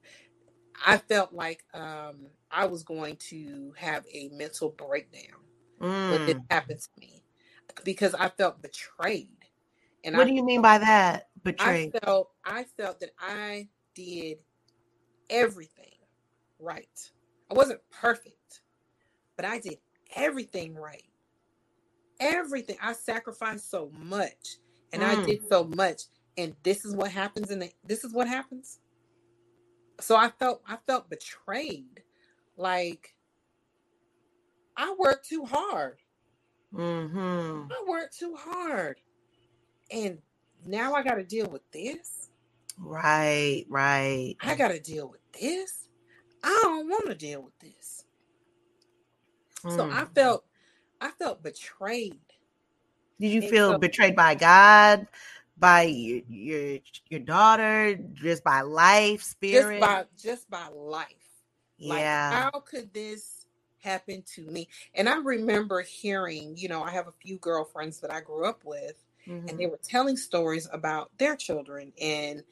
I felt like um, I was going to have a mental breakdown mm. when this happened to me because I felt betrayed. And what I, do you mean by that? Betrayed. I felt I felt that I did everything right. I wasn't perfect, but I did everything right. Everything. I sacrificed so much and mm. I did so much. And this is what happens in the this is what happens so I felt I felt betrayed. Like I worked too hard. Mm-hmm. I worked too hard. And now I gotta deal with this. Right, right. I gotta deal with this. I don't want to deal with this. Mm. So I mm. felt I felt betrayed. Did you feel betrayed by God, by your your, your daughter, just by life, spirit, just by just by life. Yeah. Like, how could this happen to me? And I remember hearing, you know, I have a few girlfriends that I grew up with, mm-hmm. and they mm-hmm. were telling stories about their children and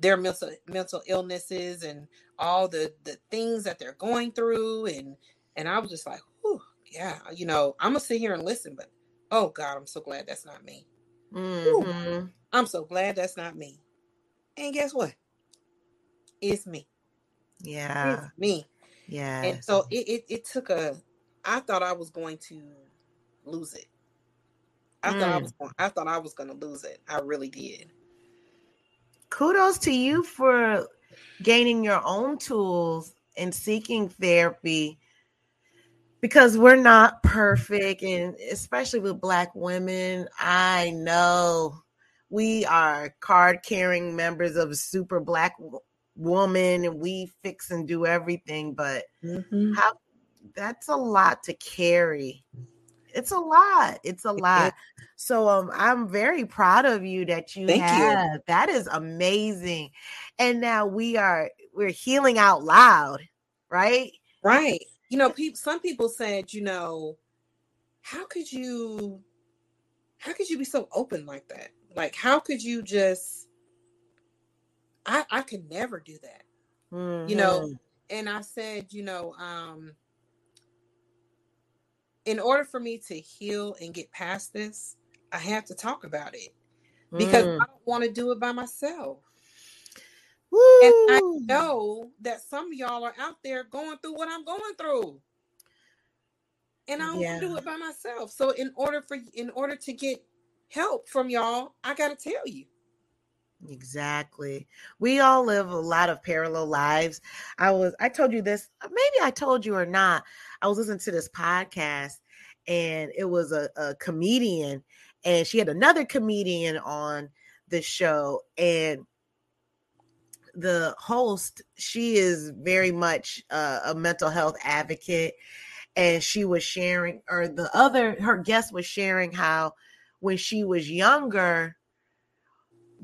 their mental mental illnesses and all the the things that they're going through and and I was just like, yeah, you know, I'm gonna sit here and listen, but oh God, I'm so glad that's not me. Mm-hmm. I'm so glad that's not me. And guess what? It's me. Yeah. It's me. Yeah. And so it, it, it took a I thought I was going to lose it. I mm. thought I mm. was I thought I was gonna lose it. I really did. Kudos to you for gaining your own tools and seeking therapy because we're not perfect and especially with black women i know we are card carrying members of a super black woman and we fix and do everything but mm-hmm. how that's a lot to carry. It's a lot. It's a lot. so um i'm very proud of you that you Thank have. You. that is amazing. And now we are we're healing out loud right? Right you know, people some people said, you know, how could you how could you be so open like that? Like how could you just I I could never do that. Mm-hmm. You know, mm-hmm. and I said, you know, um in order for me to heal and get past this, I have to talk about it because mm. I don't want to do it by myself. Woo. And I know that some of y'all are out there going through what I'm going through. And I don't yeah. want to do it by myself. So in order for in order to get help from y'all, I gotta tell you. Exactly. We all live a lot of parallel lives. I was I told you this, uh, maybe I told you or not. I was listening to this podcast and it was a, a comedian and she had another comedian on the show and the host, she is very much uh, a mental health advocate. And she was sharing, or the other, her guest was sharing how when she was younger,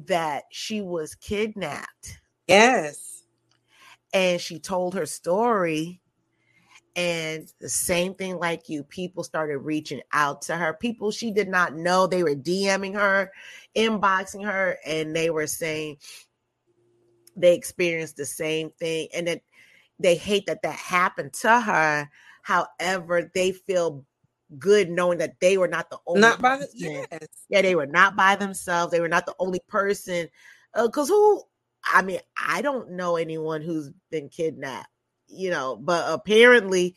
that she was kidnapped. Yes. and she told her story and the same thing like you people started reaching out to her people she did not know they were dming her inboxing her and they were saying they experienced the same thing and that they hate that that happened to her however they feel good knowing that they were not the only not by the yes. yeah they were not by themselves they were not the only person because uh, who i mean i don't know anyone who's been kidnapped you know, but apparently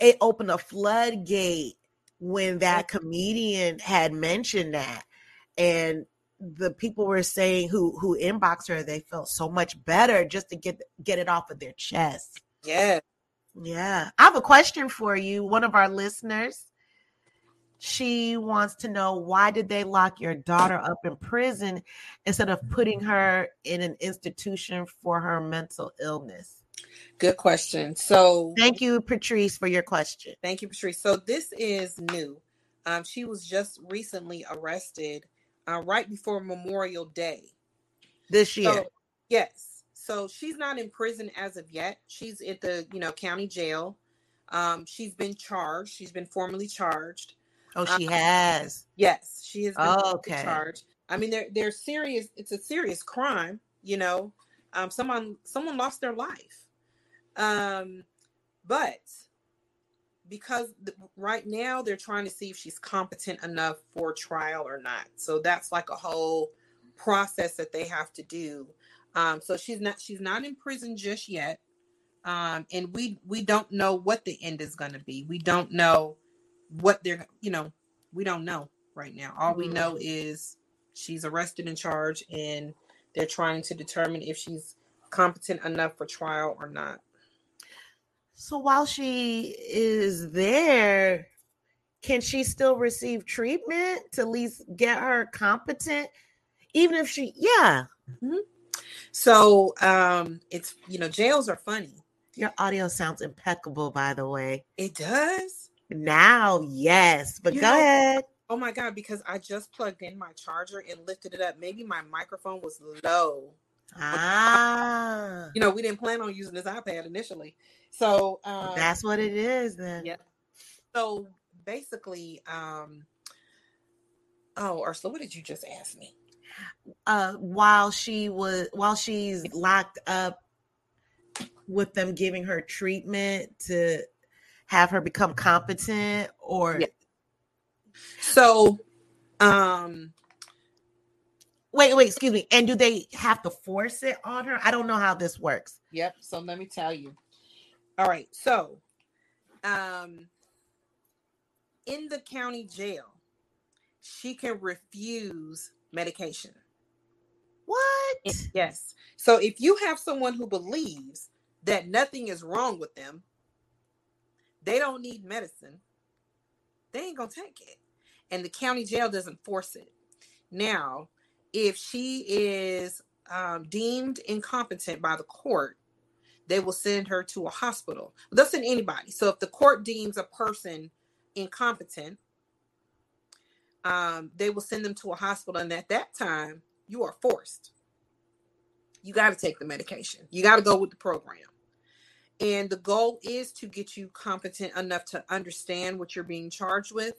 it opened a floodgate when that comedian had mentioned that. And the people were saying who who inboxed her, they felt so much better just to get get it off of their chest. Yeah. Yeah. I have a question for you. One of our listeners, she wants to know why did they lock your daughter up in prison instead of putting her in an institution for her mental illness? Good question. So, thank you, Patrice, for your question. Thank you, Patrice. So, this is new. Um, she was just recently arrested uh, right before Memorial Day this year. So, yes. So, she's not in prison as of yet. She's at the you know county jail. Um, she's been charged. She's been formally charged. Oh, she um, has. Yes, she has been oh, okay. charged. I mean, they're they're serious. It's a serious crime. You know, um, someone someone lost their life. Um, but because the, right now they're trying to see if she's competent enough for trial or not. So that's like a whole process that they have to do. Um, so she's not she's not in prison just yet. Um, and we we don't know what the end is going to be. We don't know what they're you know we don't know right now. All we know mm. is she's arrested and charged, and they're trying to determine if she's competent enough for trial or not. So while she is there, can she still receive treatment to at least get her competent? Even if she, yeah. Mm-hmm. So um it's you know, jails are funny. Your audio sounds impeccable, by the way. It does? Now, yes. But you go know, ahead. Oh my god, because I just plugged in my charger and lifted it up. Maybe my microphone was low. Ah. You know, we didn't plan on using this iPad initially. So um, that's what it is then. Yeah. So basically, um, oh, Ursula, what did you just ask me? Uh, while she was while she's locked up with them giving her treatment to have her become competent or yeah. so um wait wait excuse me and do they have to force it on her i don't know how this works yep so let me tell you all right. So, um, in the county jail, she can refuse medication. What? Yes. So if you have someone who believes that nothing is wrong with them, they don't need medicine, they ain't going to take it. And the county jail doesn't force it. Now, if she is um, deemed incompetent by the court, they will send her to a hospital. They'll send anybody. So if the court deems a person incompetent, um, they will send them to a hospital. And at that time, you are forced. You got to take the medication. You got to go with the program. And the goal is to get you competent enough to understand what you're being charged with.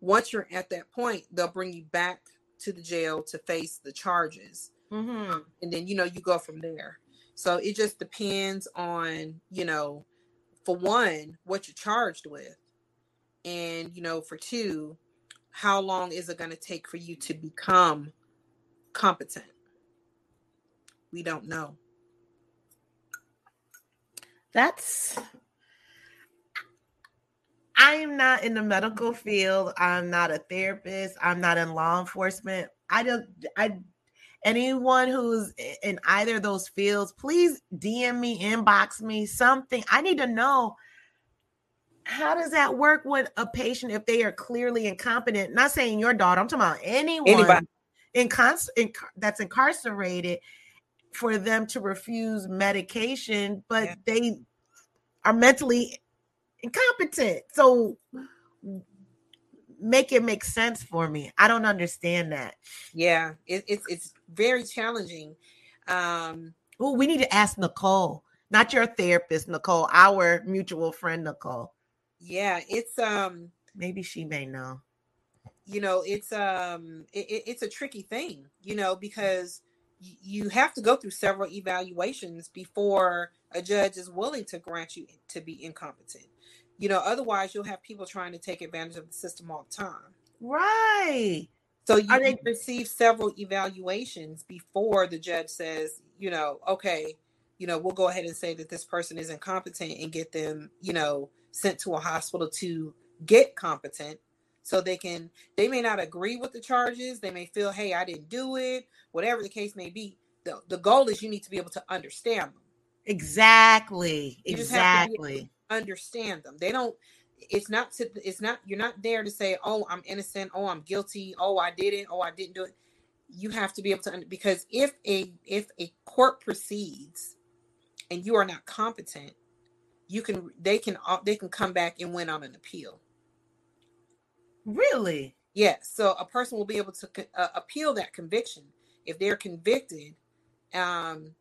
Once you're at that point, they'll bring you back to the jail to face the charges. Mm-hmm. And then, you know, you go from there. So it just depends on, you know, for one, what you're charged with. And, you know, for two, how long is it going to take for you to become competent? We don't know. That's I'm not in the medical field. I'm not a therapist. I'm not in law enforcement. I don't I anyone who's in either of those fields, please DM me, inbox me something. I need to know how does that work with a patient if they are clearly incompetent? Not saying your daughter, I'm talking about anyone Anybody. In, in, that's incarcerated for them to refuse medication, but yeah. they are mentally incompetent. So make it make sense for me. I don't understand that. Yeah, it, it's it's very challenging. Um, oh, we need to ask Nicole Not your therapist, Nicole, our mutual friend, Nicole. Yeah, it's um maybe she may know. You know, it's um it, it's a tricky thing, you know, because you have to go through several evaluations before a judge is willing to grant you to be incompetent. You know, otherwise you'll have people trying to take advantage of the system all the time. Right. So you they- receive several evaluations before the judge says, you know, okay, you know, we'll go ahead and say that this person is incompetent and get them, you know, sent to a hospital to get competent so they can they may not agree with the charges. They may feel hey i didn't do it whatever the case may be. The, the goal is you need to be able to understand them. Exactly. Exactly. understand them. They don't it's not to it's not you're not there to say oh i'm innocent oh i'm guilty oh i didn't oh i didn't do it you have to be able to because if a if a court proceeds and you are not competent you can they can uh, they can come back and win on an appeal Really? Yes. So a person will be able to uh, appeal that conviction if they're convicted. Um,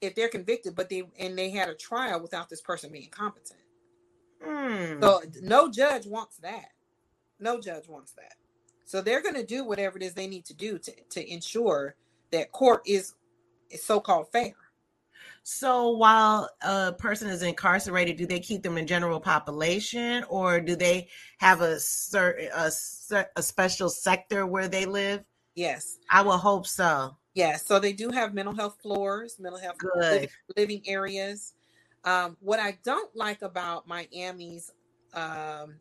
if they're convicted, but they and they had a trial without this person being competent. Mm. So no judge wants that. No judge wants that. So they're going to do whatever it is they need to do to to ensure that court is is so called fair. So while a person is incarcerated, do they keep them in general population, or do they have a certain a, a special sector where they live? Yes, I will hope so. Yes, so they do have mental health floors, mental health Good. living areas. Um, what I don't like about Miami's um,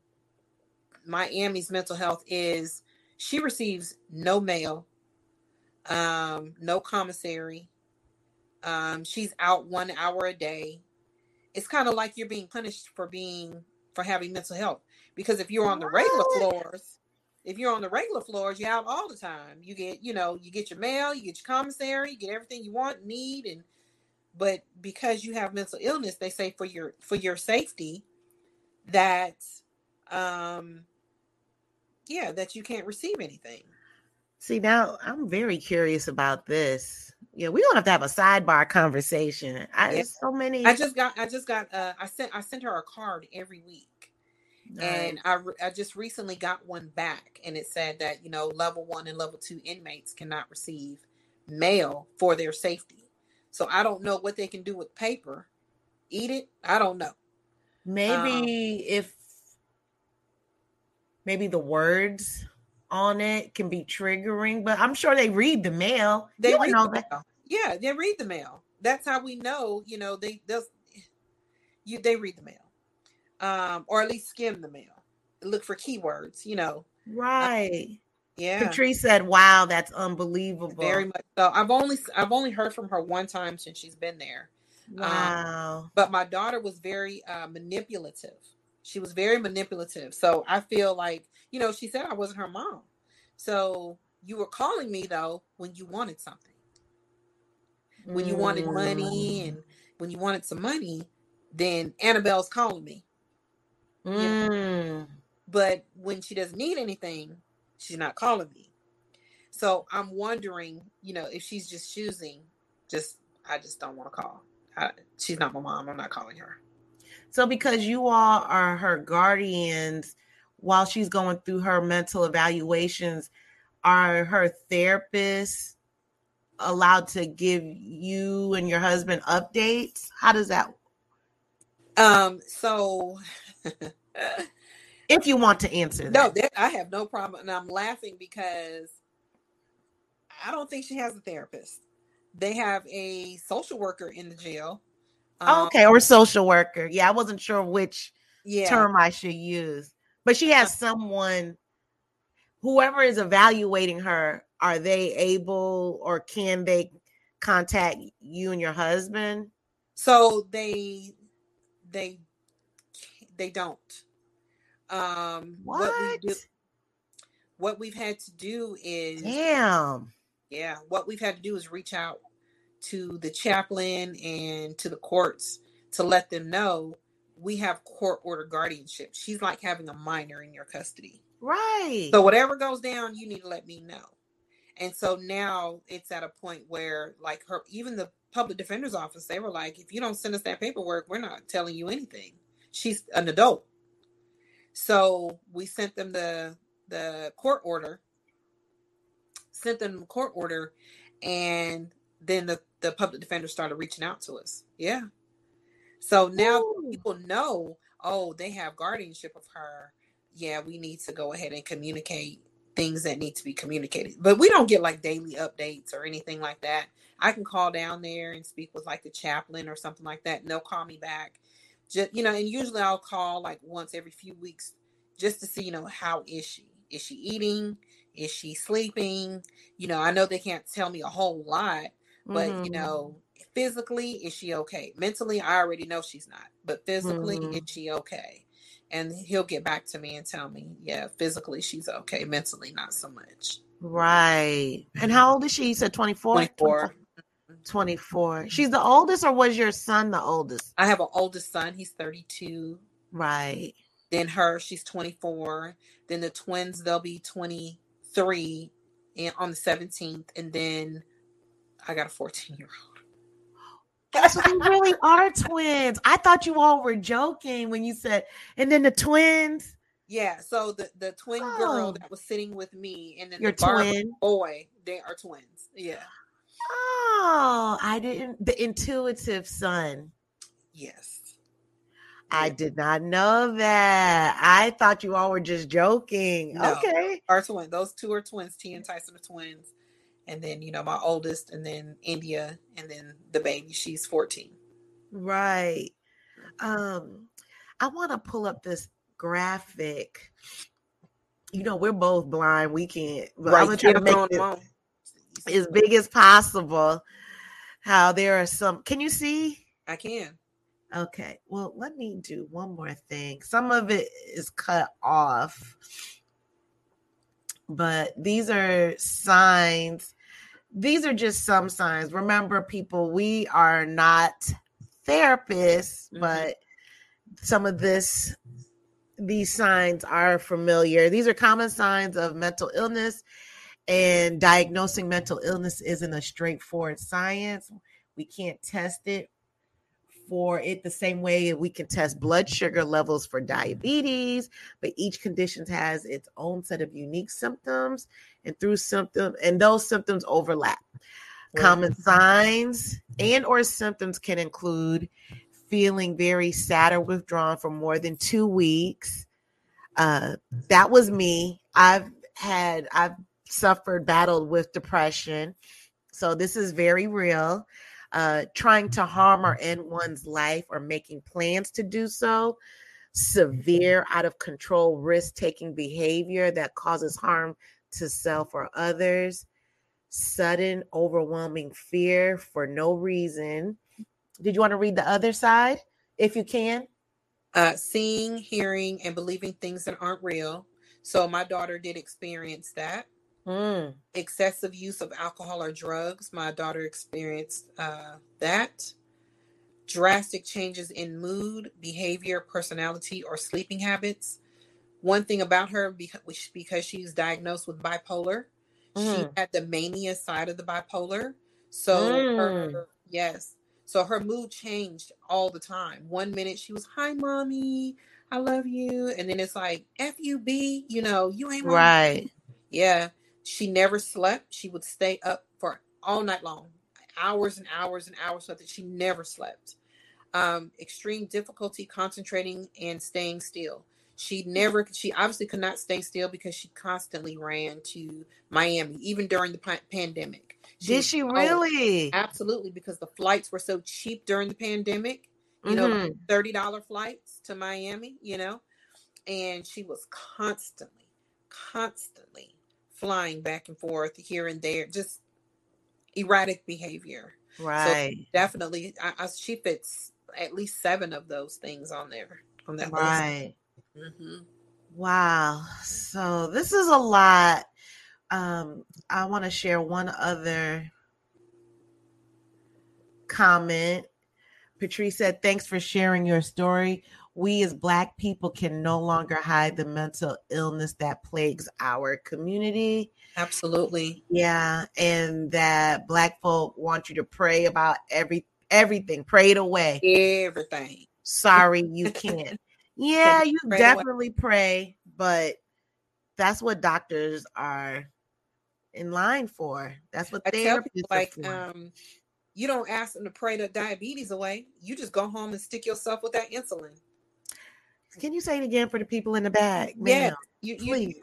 Miami's mental health is she receives no mail, um, no commissary, um, she's out one hour a day. It's kind of like you're being punished for being for having mental health. Because if you're on the regular floors, if you're on the regular floors, you're out all the time. You get, you know, you get your mail, you get your commissary, you get everything you want, need, and but because you have mental illness, they say for your for your safety that um yeah, that you can't receive anything. See, now I'm very curious about this yeah, we don't have to have a sidebar conversation. I yeah. so many. I just got. I just got. Uh, I sent. I sent her a card every week, nice. and I. I just recently got one back, and it said that you know level one and level two inmates cannot receive mail for their safety. So I don't know what they can do with paper. Eat it. I don't know. Maybe um, if maybe the words on it can be triggering, but I'm sure they read the mail. They you read know the that. Mail. Yeah, they read the mail. That's how we know, you know, they they you they read the mail. Um, or at least skim the mail. Look for keywords, you know. Right. Yeah. Patrice said, Wow, that's unbelievable. Very much so. I've only I've only heard from her one time since she's been there. Um, wow. Um, but my daughter was very uh, manipulative. She was very manipulative. So I feel like you know, she said I wasn't her mom. So you were calling me though when you wanted something. When you wanted money mm. and when you wanted some money, then Annabelle's calling me. Mm. But when she doesn't need anything, she's not calling me. So I'm wondering, you know, if she's just choosing, just I just don't want to call. I, she's not my mom. I'm not calling her. So because you all are her guardians, while she's going through her mental evaluations, are her therapists allowed to give you and your husband updates? How does that? Um. So, if you want to answer that, no, I have no problem, and I'm laughing because I don't think she has a therapist. They have a social worker in the jail. Um, okay, or social worker. Yeah, I wasn't sure which yeah. term I should use. But she has someone, whoever is evaluating her, are they able or can they contact you and your husband? So they they they don't. Um what, what we do what we've had to do is damn. Yeah, what we've had to do is reach out to the chaplain and to the courts to let them know we have court order guardianship. She's like having a minor in your custody. Right. So whatever goes down, you need to let me know. And so now it's at a point where, like, her, even the public defender's office, they were like, if you don't send us that paperwork, we're not telling you anything. She's an adult. So we sent them the the court order, sent them the court order, and then the, the public defender started reaching out to us. Yeah. So now Ooh. people know, oh, they have guardianship of her. Yeah, we need to go ahead and communicate things that need to be communicated. But we don't get like daily updates or anything like that. I can call down there and speak with like the chaplain or something like that, and they'll call me back. Just you know, and usually I'll call like once every few weeks just to see, you know, how is she? Is she eating? Is she sleeping? You know, I know they can't tell me a whole lot, but mm-hmm. you know, physically, is she okay? Mentally, I already know she's not, but physically, mm-hmm. is she okay? And he'll get back to me and tell me, yeah, physically she's okay, mentally not so much. Right. And how old is she? You said 24? 24. 24. She's the oldest, or was your son the oldest? I have an oldest son. He's 32. Right. Then her, she's 24. Then the twins, they'll be 23 and on the 17th. And then I got a 14 year old. so they really are twins. I thought you all were joking when you said, and then the twins. Yeah, so the the twin oh. girl that was sitting with me, and then your the twin boy, they are twins. Yeah. Oh, I didn't. The intuitive son. Yes. I did not know that. I thought you all were just joking. No, okay. Our twins. Those two are twins. T and Tyson are twins. And then, you know, my oldest, and then India, and then the baby. She's 14. Right. Um, I want to pull up this graphic. You know, we're both blind. We can't. Right. I'm gonna try to make it as big as possible. How there are some. Can you see? I can. Okay, well, let me do one more thing. Some of it is cut off, but these are signs. These are just some signs. Remember, people, we are not therapists, mm-hmm. but some of this, these signs are familiar. These are common signs of mental illness, and diagnosing mental illness isn't a straightforward science. We can't test it for it the same way we can test blood sugar levels for diabetes, but each condition has its own set of unique symptoms, and through symptom and those symptoms overlap. Common signs and or symptoms can include feeling very sad or withdrawn for more than two weeks. Uh, that was me. I've had I've suffered battled with depression, so this is very real uh, trying to harm or end one's life or making plans to do so, severe out of control risk taking behavior that causes harm to self or others, sudden overwhelming fear for no reason. Did you want to read the other side if you can? Uh, seeing, hearing, and believing things that aren't real. So my daughter did experience that. Mm. Excessive use of alcohol or drugs. My daughter experienced uh, that. Drastic changes in mood, behavior, personality, or sleeping habits. One thing about her, because she's diagnosed with bipolar, mm. she had the mania side of the bipolar. So, mm. her, yes. So her mood changed all the time. One minute she was, Hi, mommy. I love you. And then it's like, F U B, you know, you ain't right. Yeah. She never slept. She would stay up for all night long, hours and hours and hours, so that she never slept. Um, extreme difficulty concentrating and staying still. She never, she obviously could not stay still because she constantly ran to Miami, even during the p- pandemic. She Did she really? absolutely, because the flights were so cheap during the pandemic. You mm-hmm. know, thirty dollar flights to Miami. You know, and she was constantly, constantly flying back and forth here and there, just erratic behavior. Right. So definitely, I, I, she fits at least seven of those things on there on that right. Mm-hmm. Wow. So this is a lot. Um, I want to share one other comment. Patrice said, "Thanks for sharing your story. We as black people can no longer hide the mental illness that plagues our community. Absolutely. Yeah and that black folk want you to pray about every everything. Pray it away. Everything. Sorry you can't. Yeah you pray definitely away. pray but that's what doctors are in line for. That's what they like um you don't ask them to pray the diabetes away. You just go home and stick yourself with that insulin can you say it again for the people in the back? Yeah, you, please.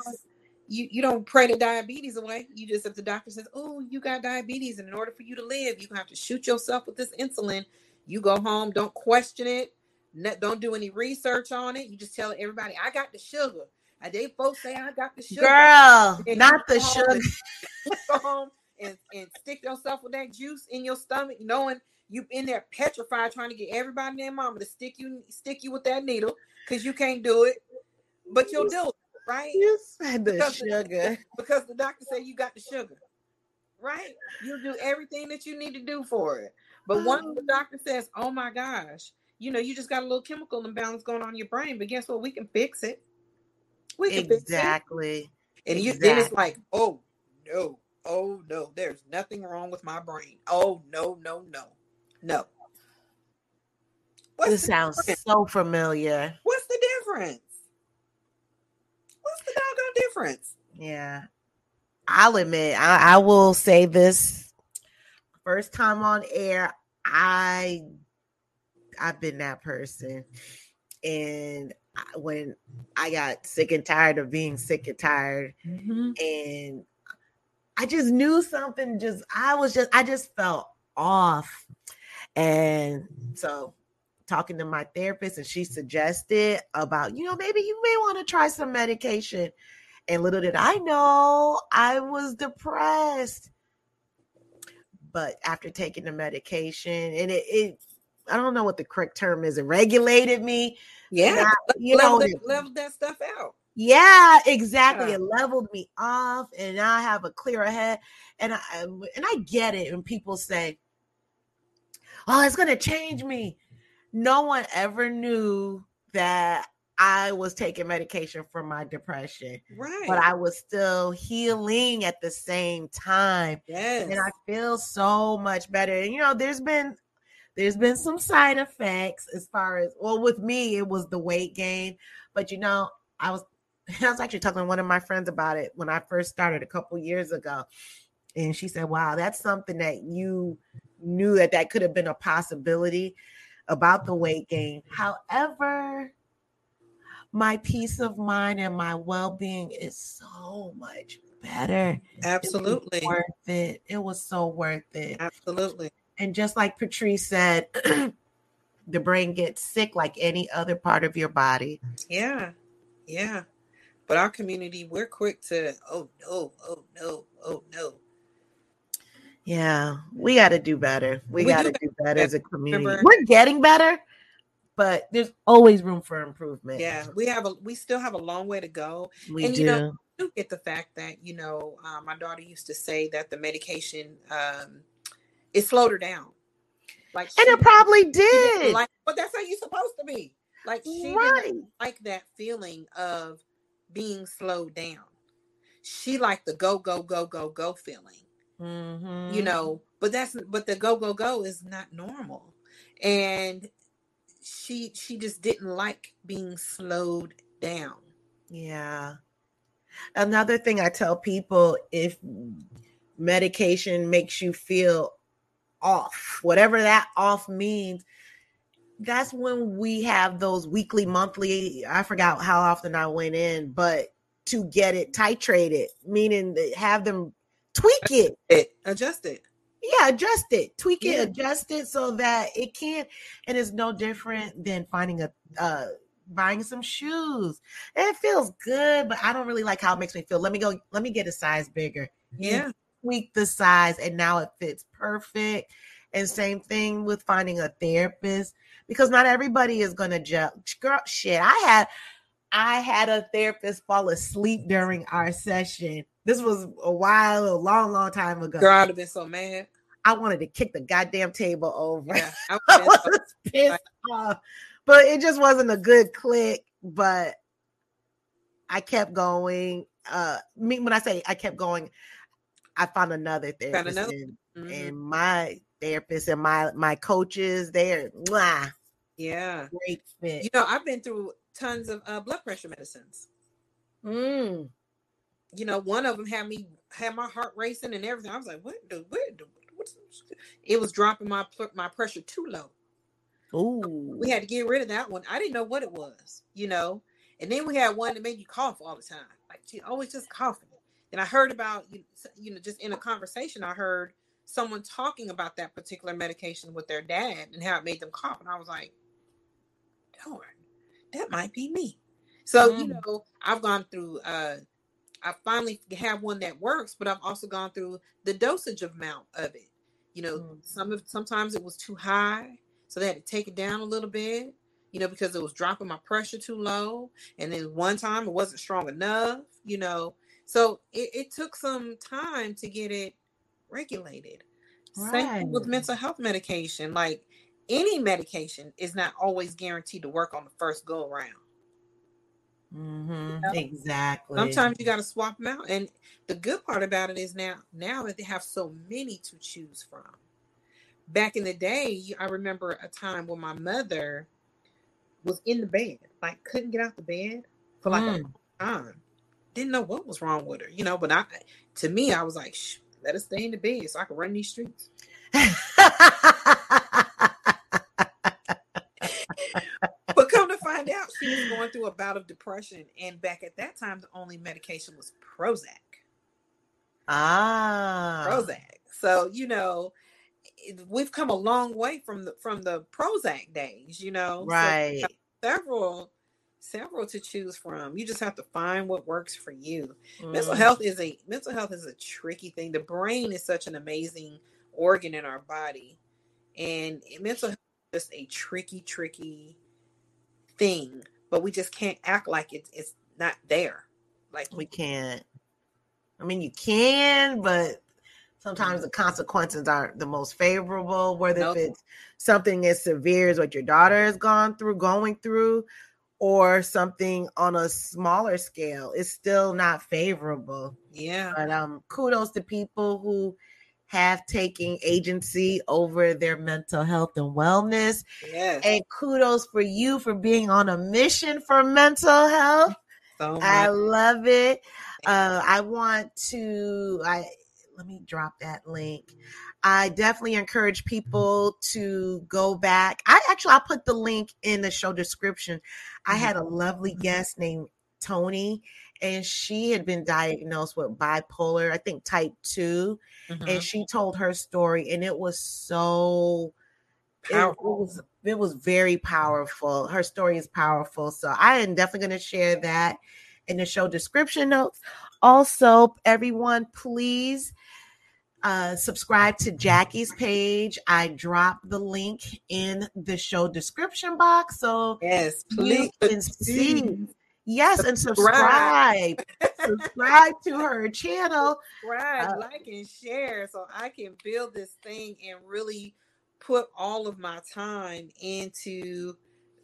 You, you, don't pray the diabetes away. You just if the doctor says, "Oh, you got diabetes," and in order for you to live, you have to shoot yourself with this insulin. You go home, don't question it, don't do any research on it. You just tell everybody, "I got the sugar." And they folks say, "I got the sugar." Girl, not the sugar. go home and, and stick yourself with that juice in your stomach, knowing you in there petrified, trying to get everybody in their mama to stick you stick you with that needle because you can't do it, but you'll do it, right? You said the because sugar. The, because the doctor said you got the sugar, right? You'll do everything that you need to do for it. But oh. once the doctor says, oh my gosh, you know, you just got a little chemical imbalance going on in your brain, but guess what? We can fix it. We can exactly. And you exactly. then it's like, oh no, oh no, there's nothing wrong with my brain. Oh no, no, no, no. What's this sounds difference? so familiar. What's the difference? What's the doggone difference? Yeah. I'll admit, I, I will say this first time on air, I I've been that person. And when I got sick and tired of being sick and tired, mm-hmm. and I just knew something just I was just I just felt off. And so talking to my therapist and she suggested about, you know, maybe you may want to try some medication. And little did I know I was depressed. But after taking the medication, and it, it I don't know what the correct term is, it regulated me. Yeah, I, you leveled know, that, leveled that stuff out. Yeah, exactly. Yeah. It leveled me off, and now I have a clearer head. And I and I get it when people say, "Oh, it's going to change me." no one ever knew that I was taking medication for my depression. Right. But I was still healing at the same time. Yes. And I feel so much better. And you know, there's been there's been some side effects as far as well with me it was the weight gain, but you know, I was I was actually talking to one of my friends about it when I first started a couple years ago. And she said, "Wow, that's something that you knew that that could have been a possibility." about the weight gain. However, my peace of mind and my well-being is so much better. Absolutely. It worth it. It was so worth it. Absolutely. And just like Patrice said, the brain gets sick like any other part of your body. Yeah. Yeah. But our community, we're quick to, oh no, oh no, oh no. Yeah, we got to do better. We, we got to do, do better as a community. Remember, We're getting better, but there's always room for improvement. Yeah, we have a we still have a long way to go. We and, do. You know, do get the fact that you know um, my daughter used to say that the medication um, it slowed her down. Like and it probably did. Like, but that's how you're supposed to be. Like she right. didn't like that feeling of being slowed down. She liked the go go go go go feeling. Mm-hmm. You know, but that's but the go go go is not normal. And she she just didn't like being slowed down. Yeah. Another thing I tell people if medication makes you feel off, whatever that off means, that's when we have those weekly, monthly. I forgot how often I went in, but to get it titrated, meaning have them tweak it. it. Adjust it. Yeah, adjust it. Tweak yeah. it, adjust it so that it can and it's no different than finding a uh buying some shoes. It feels good, but I don't really like how it makes me feel. Let me go, let me get a size bigger. Yeah. You tweak the size and now it fits perfect. And same thing with finding a therapist because not everybody is gonna judge. Girl, shit. I had I had a therapist fall asleep during our session this was a while, a long, long time ago. Girl, I'd have been so mad. I wanted to kick the goddamn table over. Yeah, I was, I was pissed off. but it just wasn't a good click. But I kept going. Uh, me when I say I kept going, I found another therapist, another- And, Mhm. and my therapist and my my coaches. They're mwah, yeah. great fit. You know, I've been through tons of uh, blood pressure medicines. Mm. You know, one of them had me had my heart racing and everything. I was like, "What the what the what's It was dropping my my pressure too low. Ooh. We had to get rid of that one. I didn't know what it was, you know. And then we had one that made you cough all the time, like she always just coughing. And I heard about you, you know, just in a conversation, I heard someone talking about that particular medication with their dad and how it made them cough, and I was like, darn, that might be me. So you Mm. know, I've gone through. uh I finally have one that works, but I've also gone through the dosage amount of it. You know, Mm. some of sometimes it was too high, so they had to take it down a little bit. You know, because it was dropping my pressure too low, and then one time it wasn't strong enough. You know, so it, it took some time to get it regulated. Same with mental health medication. Like any medication is not always guaranteed to work on the first go around. Hmm know? Exactly. Sometimes you got to swap them out. And the good part about it is now, now that they have so many to choose from. Back in the day, I remember a time when my mother was in the bed, like couldn't get out the bed for like Mm. a time. Didn't know what was wrong with her, you know. But I, to me, I was like, Shh, let her stay in the bed so I can run these streets. But come to find out, she was going through a bout of depression, and back at that time, the only medication was Prozac. ah. Prozac. So you know, we've come a long way from the from the Prozac days. You know, Right. have several several to choose from. You just have to find what works for you. Mental Mm. health is a mental health is a tricky thing. The brain is such an amazing organ in our body, and mental health is just a tricky, tricky thing. But we just can't act like it's it's not there. Like We can't. I mean, you can, but sometimes the consequences aren't the most favorable. Whether Nope. if it's something as severe as what your daughter has gone through, going through, or something on a smaller scale, it's still not favorable. yeah, But um, kudos to people who have taken agency over their mental health and wellness. yes, And kudos for you for being on a mission for mental health. so much. I love it. Uh, I want to. I let me drop that link. I definitely encourage people to go back. I actually I'll put the link in the show description. I had a lovely guest named Tony, and she had been diagnosed with bipolar, I think type 2 Mhm. and she told her story, and it was so it, it was it was very powerful. Her story is powerful. So I am definitely going to share that in the show description notes. Also, everyone, please uh, subscribe to Jackie's page. I drop the link in the show description box so Yes, you please. can see. Yes, and Subscribe. subscribe. to her channel. subscribe, Uh, like, and share so I can build this thing and really put all of my time into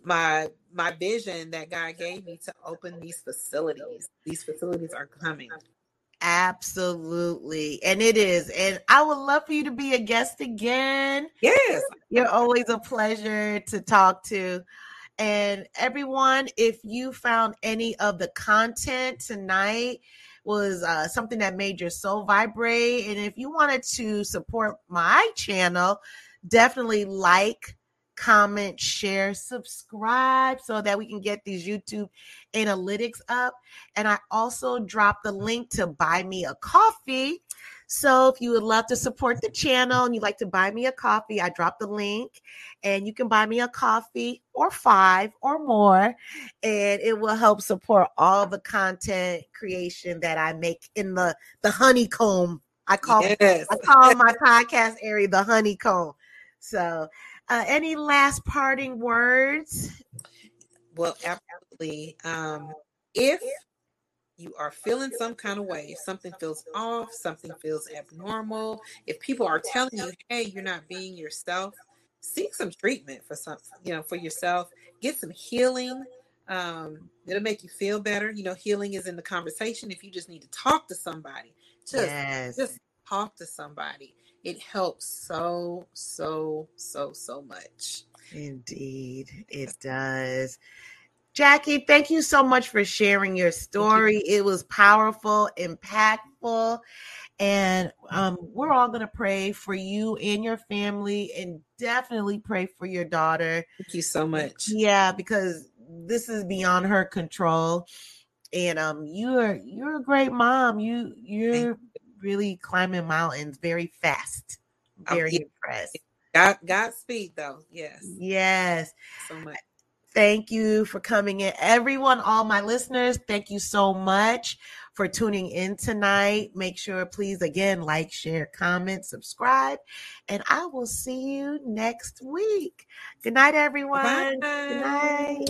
my my vision that God gave me to open these facilities. These facilities are coming. Absolutely. And it is. And I would love for you to be a guest again. Yes. You're always a pleasure to talk to. And everyone, if you found any of the content tonight was uh, something that made your soul vibrate, and if you wanted to support my channel, definitely like, comment, share, subscribe so that we can get these YouTube analytics up. And I also dropped the link to buy me a coffee. So if you would love to support the channel and you'd like to buy me a coffee, I dropped the link and you can buy me a coffee or five or more. And it will help support all the content creation that I make in the, the honeycomb. I call Yes. I call my podcast area the honeycomb. So uh, any last parting words? Well, absolutely. Um, if you are feeling some kind of way, if something feels off, something feels abnormal, if people are telling you, hey, you're not being yourself, seek some treatment for some, you know, for yourself. Get some healing. Um, it'll make you feel better. You know, healing is in the conversation. If you just need to talk to somebody, just yes. just talk to somebody. It helps so, so, so, so much. Indeed, it does. Jackie, thank you so much for sharing your story. It was powerful, impactful, and um, we're all going to pray for you and your family and definitely pray for your daughter. Thank you so much. Yeah, because this is beyond her control. And um you're you're a great mom. You you're really climbing mountains very fast. Very um, impressed. God Godspeed though. Yes. Yes. So much. Thank you for coming in. Everyone, all my listeners, thank you so much for tuning in tonight. Make sure, please, again, like, share, comment, subscribe, and I will see you next week. Good night, everyone. Bye. Good night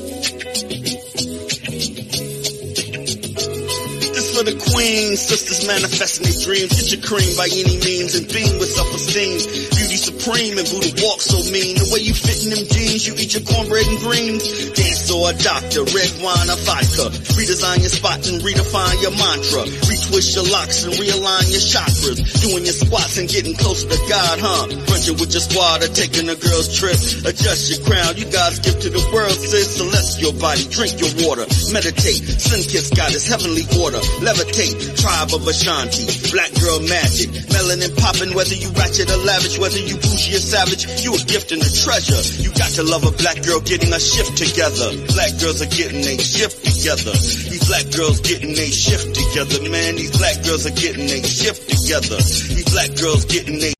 This for the queen. Sisters manifesting their dreams. Get your cream by any means and beam with self-esteem. Supreme and Buddha walk so mean. The way you fit in them jeans, you eat your cornbread and greens. Dance or a doctor, red wine or vodka. Redesign your spot and redefine your mantra. Retwist your locks and realign your chakras. Doing your squats and getting closer to God, huh? Brunching with your squad or taking a girl's trip. Adjust your crown, you God's gift to the world, sis. Celestial body, drink your water. Meditate, sun kiss God is heavenly order levitate, tribe of Ashanti, black girl magic, melanin popping, whether you ratchet or lavish, whether you bougie or savage, you a gift and a treasure. You got to love a black girl getting a shift together. Black girls are getting a shift together. These black girls getting a shift together, man. These black girls are getting a shift together. These black girls getting a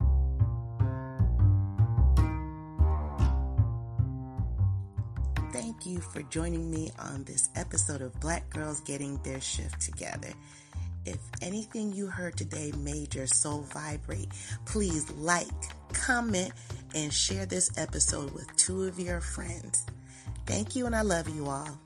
Thank you for joining me on this episode of Black Girls Getting Their Shift Together. If anything you heard today made your soul vibrate, please like, comment, and share this episode with two of your friends. Thank you, and I love you all.